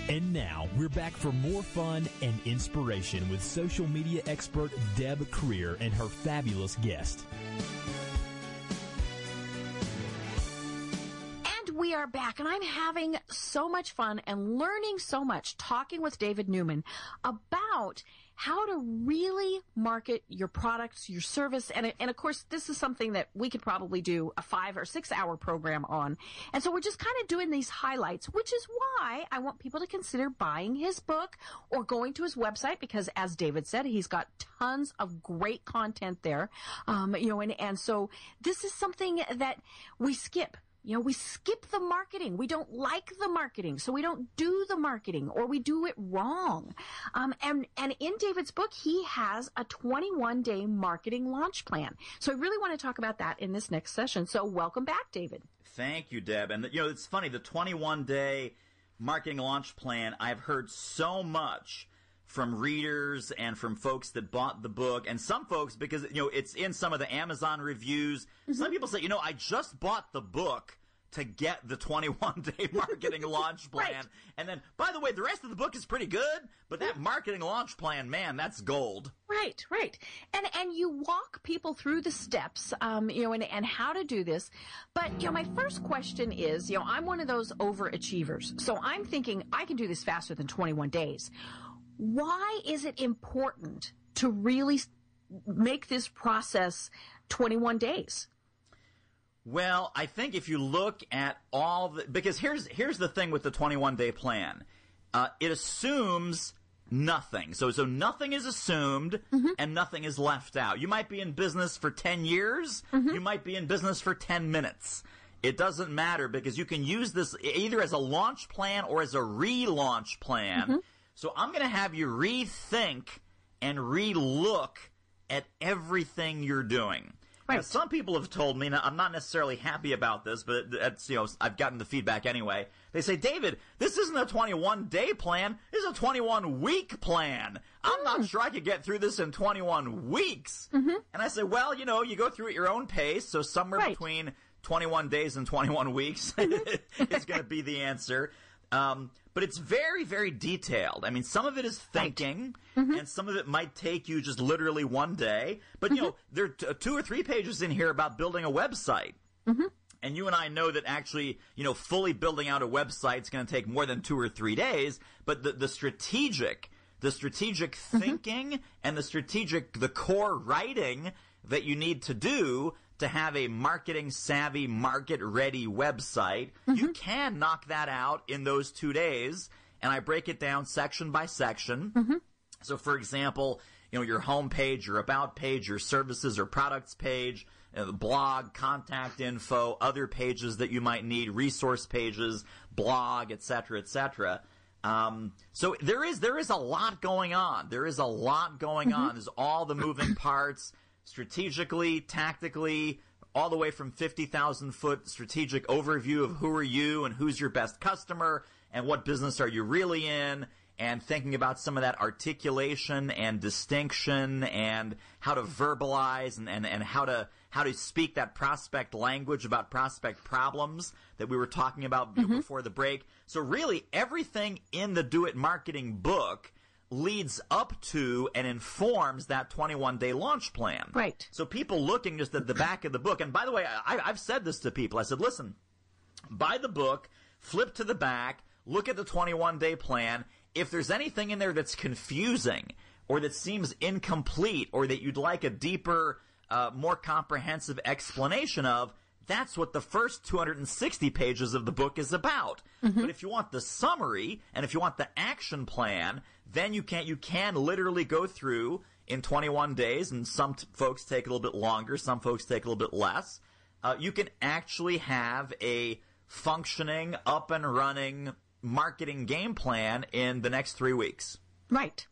And now we're back for more fun and inspiration with social media expert Deb Krier and her fabulous guest. And we are back, and I'm having so much fun and learning so much talking with David Newman about how to really market your products, your service. And, and of course, this is something that we could probably do a five or six hour program on. And so we're just kind of doing these highlights, which is why I want people to consider buying his book or going to his website because as David said, he's got tons of great content there. Um, you know, and, and so this is something that we skip you know, we skip the marketing. We don't like the marketing, so we don't do the marketing or we do it wrong. Um, and, and in David's book, he has a 21 day marketing launch plan. So I really want to talk about that in this next session. So welcome back, David. Thank you, Deb. And you know, it's funny, the 21 day marketing launch plan, I've heard so much from readers and from folks that bought the book and some folks because you know it's in some of the Amazon reviews. Mm-hmm. Some people say, you know, I just bought the book to get the 21 day marketing launch plan. Right. And then, by the way, the rest of the book is pretty good, but that marketing launch plan, man, that's gold. Right, right. And, and you walk people through the steps, um, you know, and, and how to do this. But, you know, my first question is, you know, I'm one of those overachievers. So I'm thinking I can do this faster than 21 days why is it important to really make this process 21 days? Well, I think if you look at all the, because here's, here's the thing with the 21 day plan. Uh, it assumes nothing. So, so nothing is assumed mm-hmm. and nothing is left out. You might be in business for 10 years. Mm-hmm. You might be in business for 10 minutes. It doesn't matter because you can use this either as a launch plan or as a relaunch plan. Mm-hmm so I'm going to have you rethink and relook at everything you're doing. Right. Now, some people have told me, I'm not necessarily happy about this, but that's, you know, I've gotten the feedback anyway. They say, David, this isn't a 21 day plan. This is a 21 week plan. I'm mm. not sure I could get through this in 21 weeks. Mm-hmm. And I say, well, you know, you go through at your own pace. So somewhere right. between 21 days and 21 weeks mm-hmm. is going to be the answer. Um, but it's very, very detailed. I mean, some of it is thinking, mm-hmm. and some of it might take you just literally one day. But, you mm-hmm. know, there are t- two or three pages in here about building a website. Mm-hmm. And you and I know that actually, you know, fully building out a website is going to take more than two or three days. But the, the strategic, the strategic mm-hmm. thinking and the strategic, the core writing that you need to do to have a marketing savvy, market ready website, mm-hmm. you can knock that out in those two days. And I break it down section by section. Mm-hmm. So, for example, you know, your home page, your about page, your services or products page, uh, blog, contact info, other pages that you might need, resource pages, blog, etc., etc. Um, so there is there is a lot going on. There is a lot going mm-hmm. on. There's all the moving parts strategically, tactically, all the way from 50,000 foot strategic overview of who are you and who's your best customer and what business are you really in and thinking about some of that articulation and distinction and how to verbalize and, and, and how to how to speak that prospect language about prospect problems that we were talking about mm-hmm. before the break. So really everything in the Do It Marketing book leads up to and informs that 21 day launch plan. Right. So people looking just at the back of the book, and by the way, I, I've said this to people. I said, listen, buy the book, flip to the back, look at the 21 day plan. If there's anything in there that's confusing or that seems incomplete or that you'd like a deeper, uh, more comprehensive explanation of, that's what the first 260 pages of the book is about. Mm-hmm. But if you want the summary and if you want the action plan, then you can you can literally go through in 21 days, and some t- folks take a little bit longer, some folks take a little bit less. Uh, you can actually have a functioning, up and running marketing game plan in the next three weeks. Right.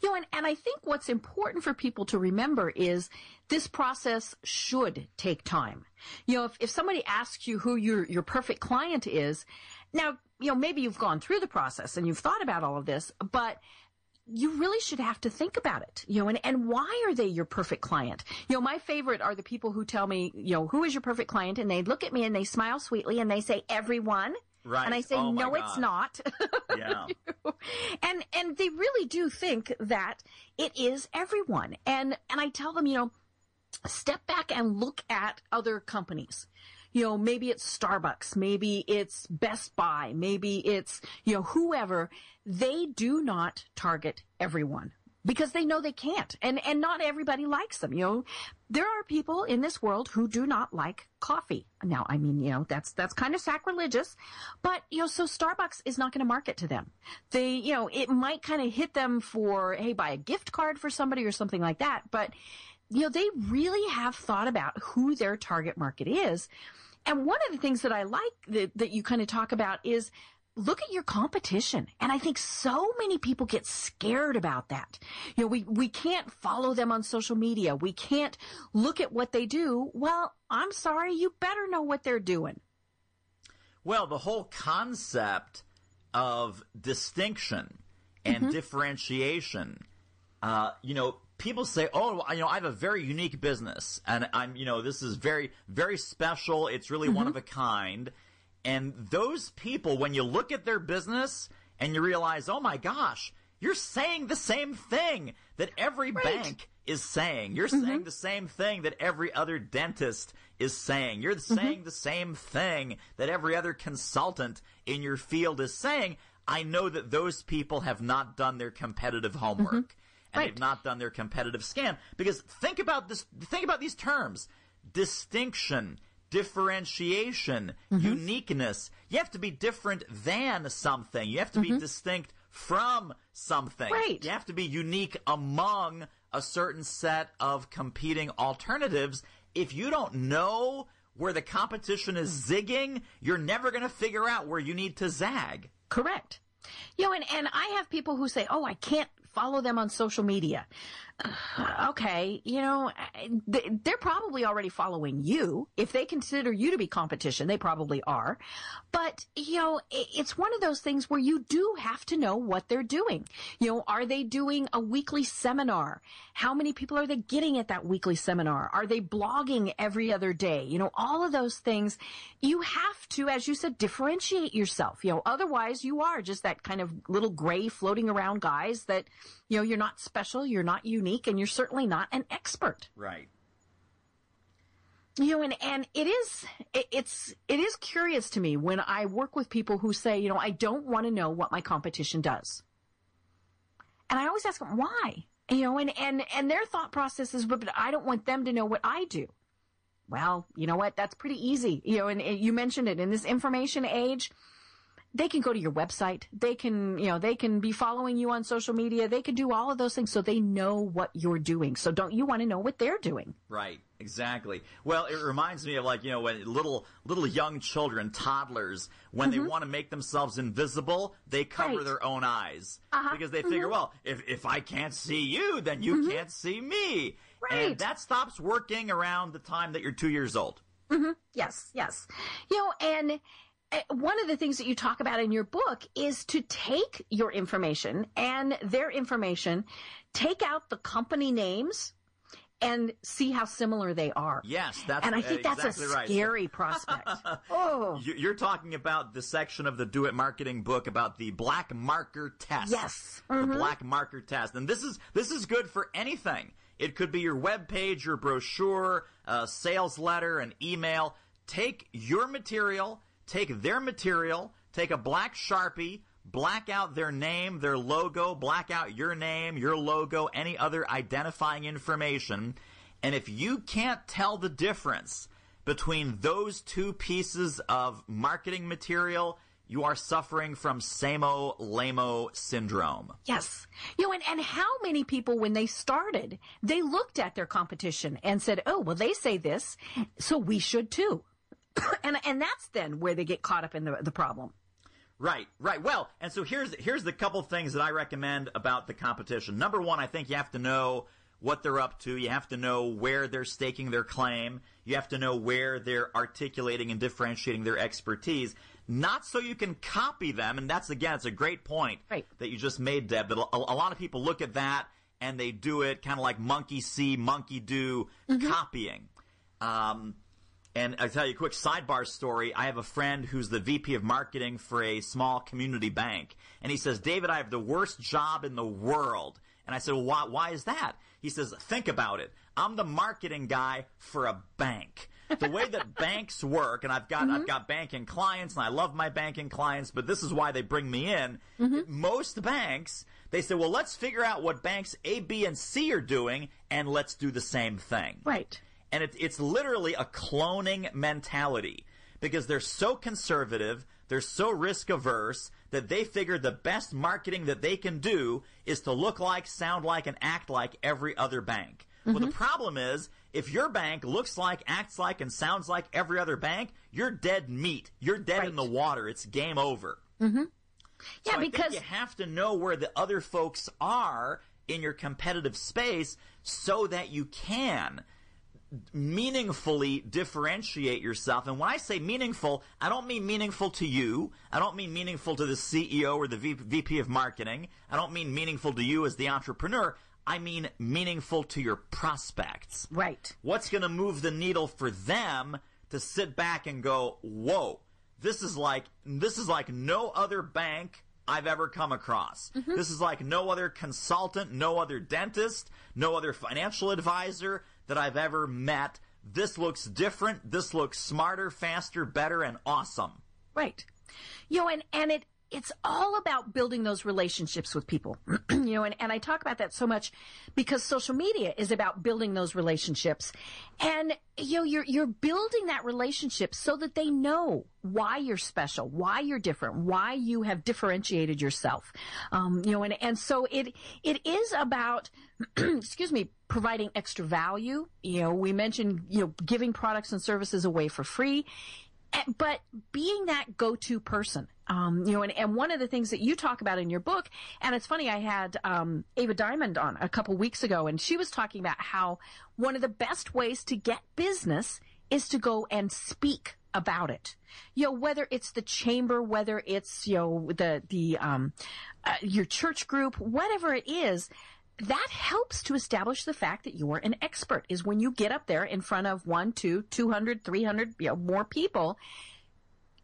You know, and, and I think what's important for people to remember is this process should take time. You know, if, if somebody asks you who your, your perfect client is, now, you know, maybe you've gone through the process and you've thought about all of this, but you really should have to think about it, you know, and, and why are they your perfect client? You know, my favorite are the people who tell me, you know, who is your perfect client? And they look at me and they smile sweetly and they say, everyone. Right. And I say, oh no, it's not. Yeah. and, and they really do think that it is everyone. And, and I tell them, you know, step back and look at other companies you know, maybe it's Starbucks, maybe it's Best Buy, maybe it's, you know, whoever, they do not target everyone because they know they can't. And and not everybody likes them you know. There are people in this world who do not like coffee. Now i mean you know that's that's kind of sacrilegious but you know so starbucks is not going to market to them. They you know it might kind of hit them for hey buy a gift card for somebody or something like that but you know they really have thought about who their target market is And one of the things that I like that, that you kind of talk about is look at your competition. And I think so many people get scared about that. You know, we, we can't follow them on social media. We can't look at what they do. Well, I'm sorry. You better know what they're doing. Well, the whole concept of distinction and mm-hmm. differentiation, uh, you know, people say, "Oh, you know, I have a very unique business, and I'm, you know, this is very, very special. It's really mm-hmm. one of a kind." And those people, when you look at their business and you realize, "Oh my gosh, you're saying the same thing that every right. bank is saying. You're mm-hmm. saying the same thing that every other dentist is saying. You're mm-hmm. saying the same thing that every other consultant in your field is saying." I know that those people have not done their competitive homework. And right. they've not done their competitive scan. Because think about this, think about these terms. Distinction, differentiation, mm-hmm. uniqueness. You have to be different than something. You have to mm-hmm. be distinct from something. Right. You have to be unique among a certain set of competing alternatives. If you don't know where the competition is zigging, you're never going to figure out where you need to zag. Correct. You know, and, and I have people who say, oh, I can't follow them on social media. okay, you know, they're probably already following you. If they consider you to be competition, they probably are. But, you know, it's one of those things where you do have to know what they're doing. You know, are they doing a weekly seminar? How many people are they getting at that weekly seminar? Are they blogging every other day? You know, all of those things. You have to, as you said, differentiate yourself. You know, otherwise you are just that kind of little gray floating around guys that, you know, you're not special, you're not unique, and you're certainly not an expert. Right. You know, and, and it is, it, it's, it is curious to me when I work with people who say, you know, I don't want to know what my competition does. And I always ask them, why? You know, and, and, and their thought process is, but, but I don't want them to know what I do. Well, you know what? That's pretty easy. You know, and, and you mentioned it in this information age they can go to your website. They can, you know, they can be following you on social media. They can do all of those things so they know what you're doing. So don't you want to know what they're doing? Right. Exactly. Well, it reminds me of like, you know, when little, little young children, toddlers, when mm-hmm. they want to make themselves invisible, they cover right. their own eyes. Uh-huh. Because they figure, mm-hmm. well, if, if I can't see you, then you mm-hmm. can't see me. Right. And that stops working around the time that you're two years old. Mm-hmm. Yes, yes. You know, and, one of the things that you talk about in your book is to take your information and their information, take out the company names, and see how similar they are. Yes, that's and I think that's exactly a scary right. prospect. oh, you're talking about the section of the Do It Marketing book about the black marker test. Yes, mm-hmm. the black marker test, and this is this is good for anything. It could be your web page, your brochure, a sales letter, an email. Take your material take their material, take a black Sharpie, black out their name, their logo, black out your name, your logo, any other identifying information. And if you can't tell the difference between those two pieces of marketing material, you are suffering from samo lamo syndrome. Yes. You know, and, and how many people, when they started, they looked at their competition and said, oh, well, they say this, so we should too. and and that's then where they get caught up in the the problem. Right, right. Well, and so here's here's the couple things that I recommend about the competition. Number one, I think you have to know what they're up to. You have to know where they're staking their claim. You have to know where they're articulating and differentiating their expertise. Not so you can copy them, and that's again, it's a great point right. that you just made, Deb. That a, a, lot of people look at that and they do it kind of like monkey see, monkey do, mm-hmm. copying. Um, and I'll tell you a quick sidebar story. I have a friend who's the VP of marketing for a small community bank. And he says, David, I have the worst job in the world. And I said, well, why, why is that? He says, think about it. I'm the marketing guy for a bank. The way that banks work, and I've got, mm-hmm. I've got banking clients and I love my banking clients, but this is why they bring me in. Mm-hmm. Most banks, they say, well, let's figure out what banks A, B, and C are doing and let's do the same thing. Right and it, it's literally a cloning mentality because they're so conservative, they're so risk averse that they figure the best marketing that they can do is to look like, sound like, and act like every other bank. Well, the mm-hmm. problem is if your bank looks like, acts like, and sounds like every other bank, you're dead meat. You're dead in the water. It's game over. Mm-hmm. Yeah, So because you have to know where the other folks are in your competitive space so that you can meaningfully differentiate yourself. And when I say meaningful, I don't mean meaningful to you. I don't mean meaningful to the CEO or the VP of marketing. I don't mean meaningful to you as the entrepreneur. I mean meaningful to your prospects. right. What's going to move the needle for them to sit back and go, "Whoa, this is like this is like no other bank I've ever come across. Mm-hmm. This is like no other consultant, no other dentist, no other financial advisor that I've ever met. This looks different. This looks smarter, faster, better, and awesome." Right. You know, and, and it, it's all about building those relationships with people. you know, and, and I talk about that so much because social media is about building those relationships. And, you know, you're, you're building that relationship so that they know why you're special, why you're different, why you have differentiated yourself. Um, you know, and, and so it, it is about, excuse me, providing extra value. You know, we mentioned, you know, giving products and services away for free. Eh, but being that go-to person um, you know and, and one of the things that you talk about in your book and it's funny i had um, ava diamond on a couple weeks ago and she was talking about how one of the best ways to get business is to go and speak about it. You know whether it's the chamber whether it's you know the the um, uh, your church group whatever it is that helps to establish the fact that you're an expert is when you get up there in front of one, two, 200, 300, you know, more people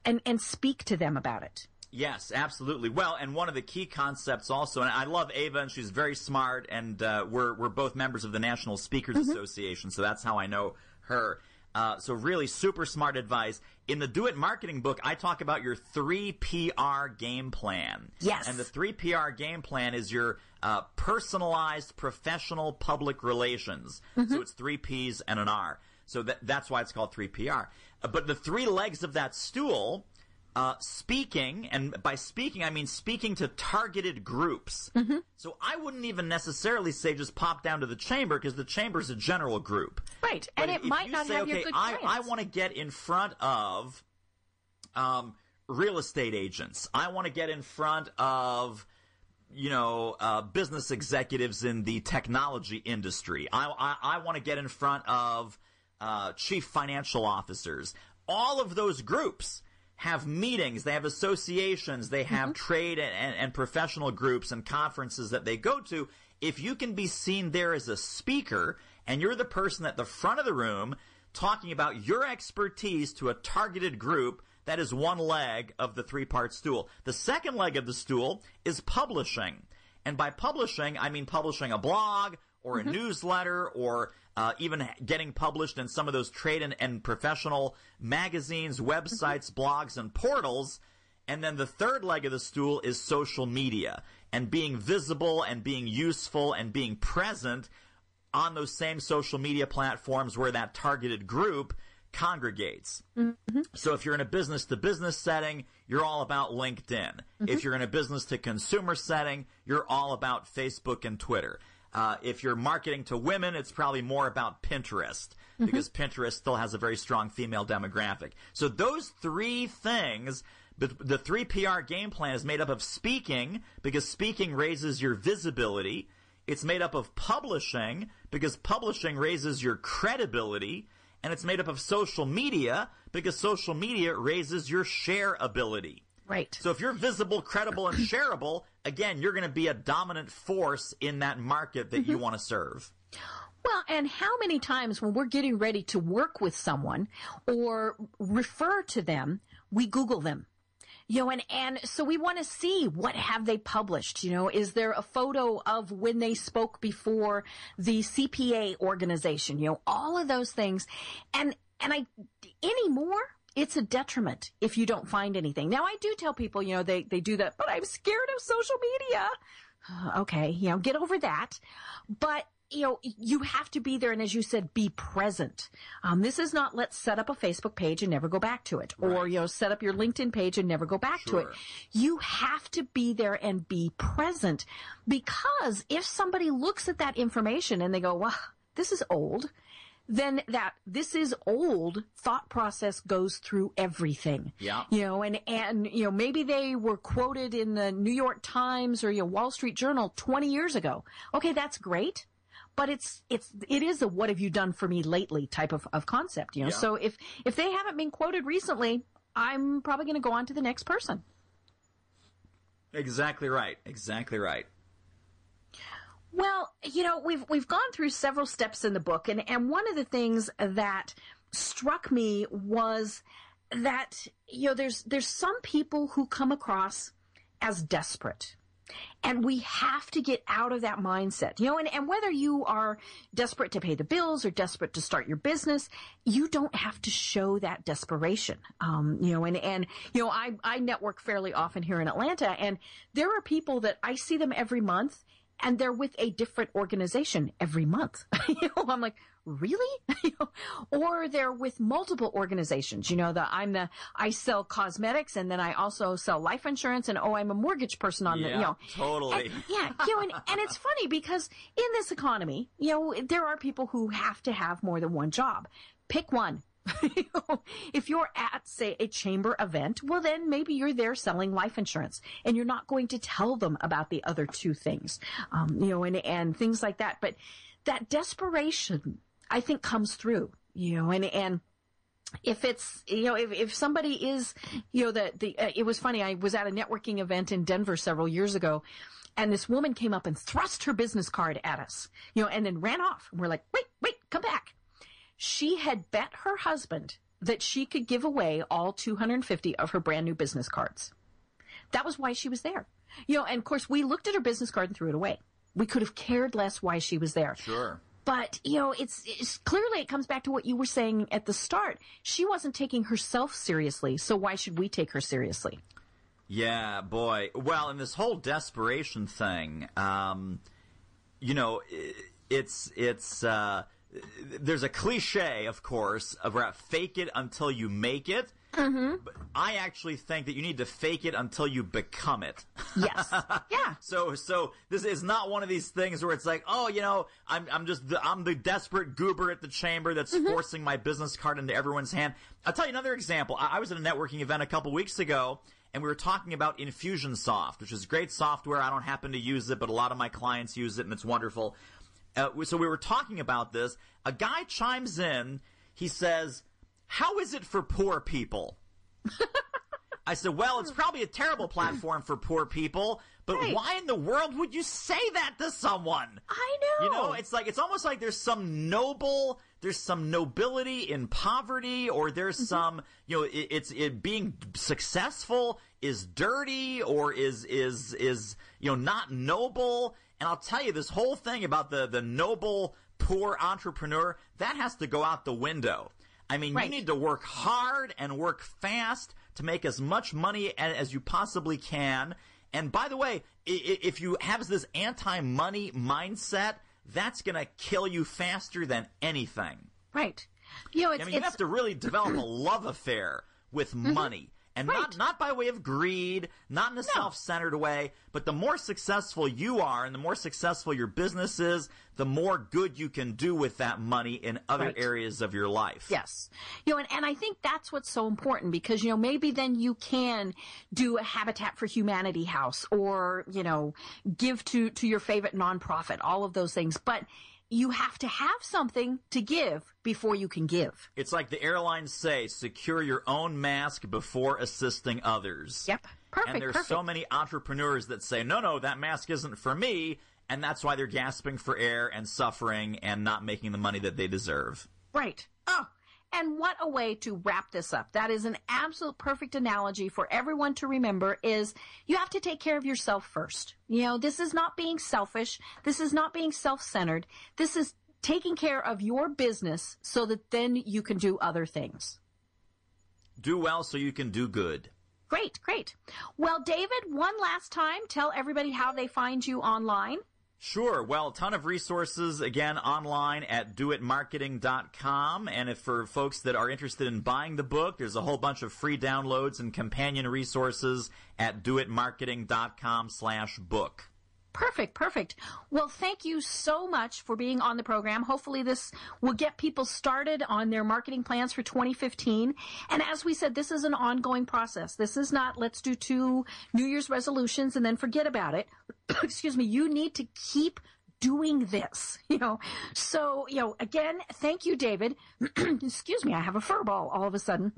and, and speak to them about it. Yes, absolutely. Well, and one of the key concepts also, and I love Ava, and she's very smart, and uh, we're we're both members of the National Speakers Association, so that's how I know her. Uh, so really super smart advice. In the Do It Marketing book, I talk about your three PR game plan. Yes. And the three PR game plan is your uh, personalized professional public relations. So it's three P's and an R. So that, that's why it's called 3PR. Uh, but the three legs of that stool, uh, speaking, and by speaking, I mean speaking to targeted groups. So I wouldn't even necessarily say just pop down to the chamber because the chamber is a general group. Right. But and it might not say, have okay, your good I, clients. I want to get in front of um, real estate agents. I want to get in front of you know uh, business executives in the technology industry. I I, I want to get in front of uh, chief financial officers. All of those groups have meetings, they have associations, they have mm-hmm. trade and, and, and professional groups and conferences that they go to. If you can be seen there as a speaker and you're the person at the front of the room talking about your expertise to a targeted group, that is one leg of the three part stool. The second leg of the stool is publishing. And by publishing, I mean publishing a blog or a mm-hmm. newsletter or uh, even getting published in some of those trade and, and professional magazines, mm-hmm. websites, blogs, and portals. And then the third leg of the stool is social media and being visible and being useful and being present on those same social media platforms where that targeted group congregates. Mm-hmm. So if you're in a business to business setting, you're all about LinkedIn. If mm-hmm. you're in a business to consumer setting, you're all about Facebook and Twitter. Uh, if you're marketing to women, it's probably more about Pinterest because Pinterest still has a very strong female demographic. So those three things, the, the three PR game plan is made up of speaking because speaking raises your visibility. It's made up of publishing because publishing raises your credibility. And it's made up of social media because social media raises your share ability. Right. So if you're visible, credible, and shareable, again, you're going to be a dominant force in that market that you mm-hmm. want to serve. Well, and how many times when we're getting ready to work with someone or refer to them, we Google them. You know, and, and so we want to see what have they published? You know, is there a photo of when they spoke before the CPA organization? You know, all of those things. And, and I, anymore, it's a detriment if you don't find anything. Now, I do tell people, you know, they, they do that, but I'm scared of social media. Okay, you know, get over that. But you know, you have to be there, and as you said, be present. Um, this is not let's set up a Facebook page and never go back to it, or you know, set up your LinkedIn page and never go back to it. You have to be there and be present, because if somebody looks at that information and they go, "Well, this is old, then that this is old thought process goes through everything. Yeah. You know, and, and, you know, maybe they were quoted in the New York Times or, you know, Wall Street Journal 20 years ago. Okay, that's great. But it's, it's, it is a what have you done for me lately type of, of concept, you know? Yeah. So if, if they haven't been quoted recently, I'm probably going to go on to the next person. Exactly right. Exactly right. Well, you know, we've we've gone through several steps in the book, and and one of the things that struck me was that you know there's there's some people who come across as desperate. And we have to get out of that mindset, you know, and, and whether you are desperate to pay the bills or desperate to start your business, you don't have to show that desperation. Um, you know, and, and, you know, I, I network fairly often here in Atlanta and there are people that I see them every month and they're with a different organization every month. you know, I'm like, really? You know, or they're with multiple organizations. You know, the I'm the I sell cosmetics and then I also sell life insurance and oh, I'm a mortgage person on the you Yeah, know. totally. And- yeah, you know, and, and it's funny because in this economy, you know, there are people who have to have more than one job. Pick one. If you're at, say, a chamber event, well, then maybe you're there selling life insurance and you're not going to tell them about the other two things, um, you know, and, and things like that. But that desperation, I think, comes through, you know, and, and, if it's you know if, if somebody is you know the the uh, it was funny. I was at a networking event in Denver several years ago and this woman came up and thrust her business card at us you know and then ran off. And we're like wait wait come back she had bet her husband that she could give away all 250 of her brand new business cards. That was why she was there. You know and of course we looked at her business card and threw it away. We could have cared less why she was there. Sure. but you know it's, it's clearly it comes back to what you were saying at the start. She wasn't taking herself seriously so why should we take her seriously? Yeah, boy. Well, in this whole desperation thing, um, you know, it's it's uh, there's a cliche, of course, about fake it until you make it. Mm-hmm. But I actually think that you need to fake it until you become it. yes yeah So, so this is not one of these things where it's like, oh, you know, I'm, I'm just, the, I'm the desperate goober at the chamber that's Mm-hmm. forcing my business card into everyone's hand. I'll tell you another example. I, I was at a networking event a couple weeks ago, and we were talking about Infusionsoft, which is great software. I don't happen to use it, but a lot of my clients use it, and it's wonderful. Uh, so we were talking about this. A guy chimes in. He says, "How is it for poor people?" I said, well, it's probably a terrible platform for poor people, but Right. why in the world would you say that to someone? i know You know, it's like, it's almost like there's some noble, there's some nobility in poverty, or there's some, you know, it, it's, it being successful is dirty, or is, is, is, you know, not noble. And I'll tell you, this whole thing about the, the noble, poor entrepreneur, that has to go out the window. I mean, Right. you need to work hard and work fast to make as much money as you possibly can. And by the way, if you have this anti-money mindset, that's going to kill you faster than anything. right you know it's, I mean, you have to really develop a love affair with mm-hmm. money. And not, Right. not by way of greed, not in a self-centered way, but the more successful you are and the more successful your business is, the more good you can do with that money in other Right. areas of your life. Yes. You know, and, and I think that's what's so important because, you know, maybe then you can do a Habitat for Humanity house or, you know, give to, to your favorite nonprofit, all of those things. But you have to have something to give before you can give. It's like the airlines say, secure your own mask before assisting others. Yep. Perfect. And there's perfect. so many entrepreneurs that say, no, no, that mask isn't for me. And that's why they're gasping for air and suffering and not making the money that they deserve. Right. Oh, and what a way to wrap this up. That is an absolute perfect analogy for everyone to remember is you have to take care of yourself first. You know, this is not being selfish. This is not being self-centered. This is taking care of your business so that then you can do other things. Do well so you can do good. Great, great. Well, David, one last time, tell everybody how they find you online. Sure. Well, a ton of resources again online at doitmarketing.com. And if for folks that are interested in buying the book, there's a whole bunch of free downloads and companion resources at doitmarketing.com slash book. Perfect, perfect. Well, thank you so much for being on the program. Hopefully this will get people started on their marketing plans for 2015. And as we said, this is an ongoing process. This is not let's do two New Year's resolutions and then forget about it. Excuse me. You need to keep doing this, you know. So, you know, again, thank you, David. Excuse me, I have a fur ball all of a sudden.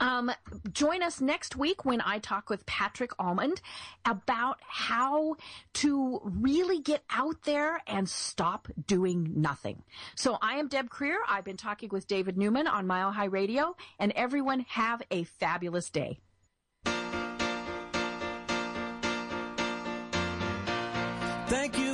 Um, join us next week when I talk with Patrick Almond about how to really get out there and stop doing nothing. So I am Deb Krier. I've been talking with David Newman on Mile High Radio, and everyone have a fabulous day. Thank you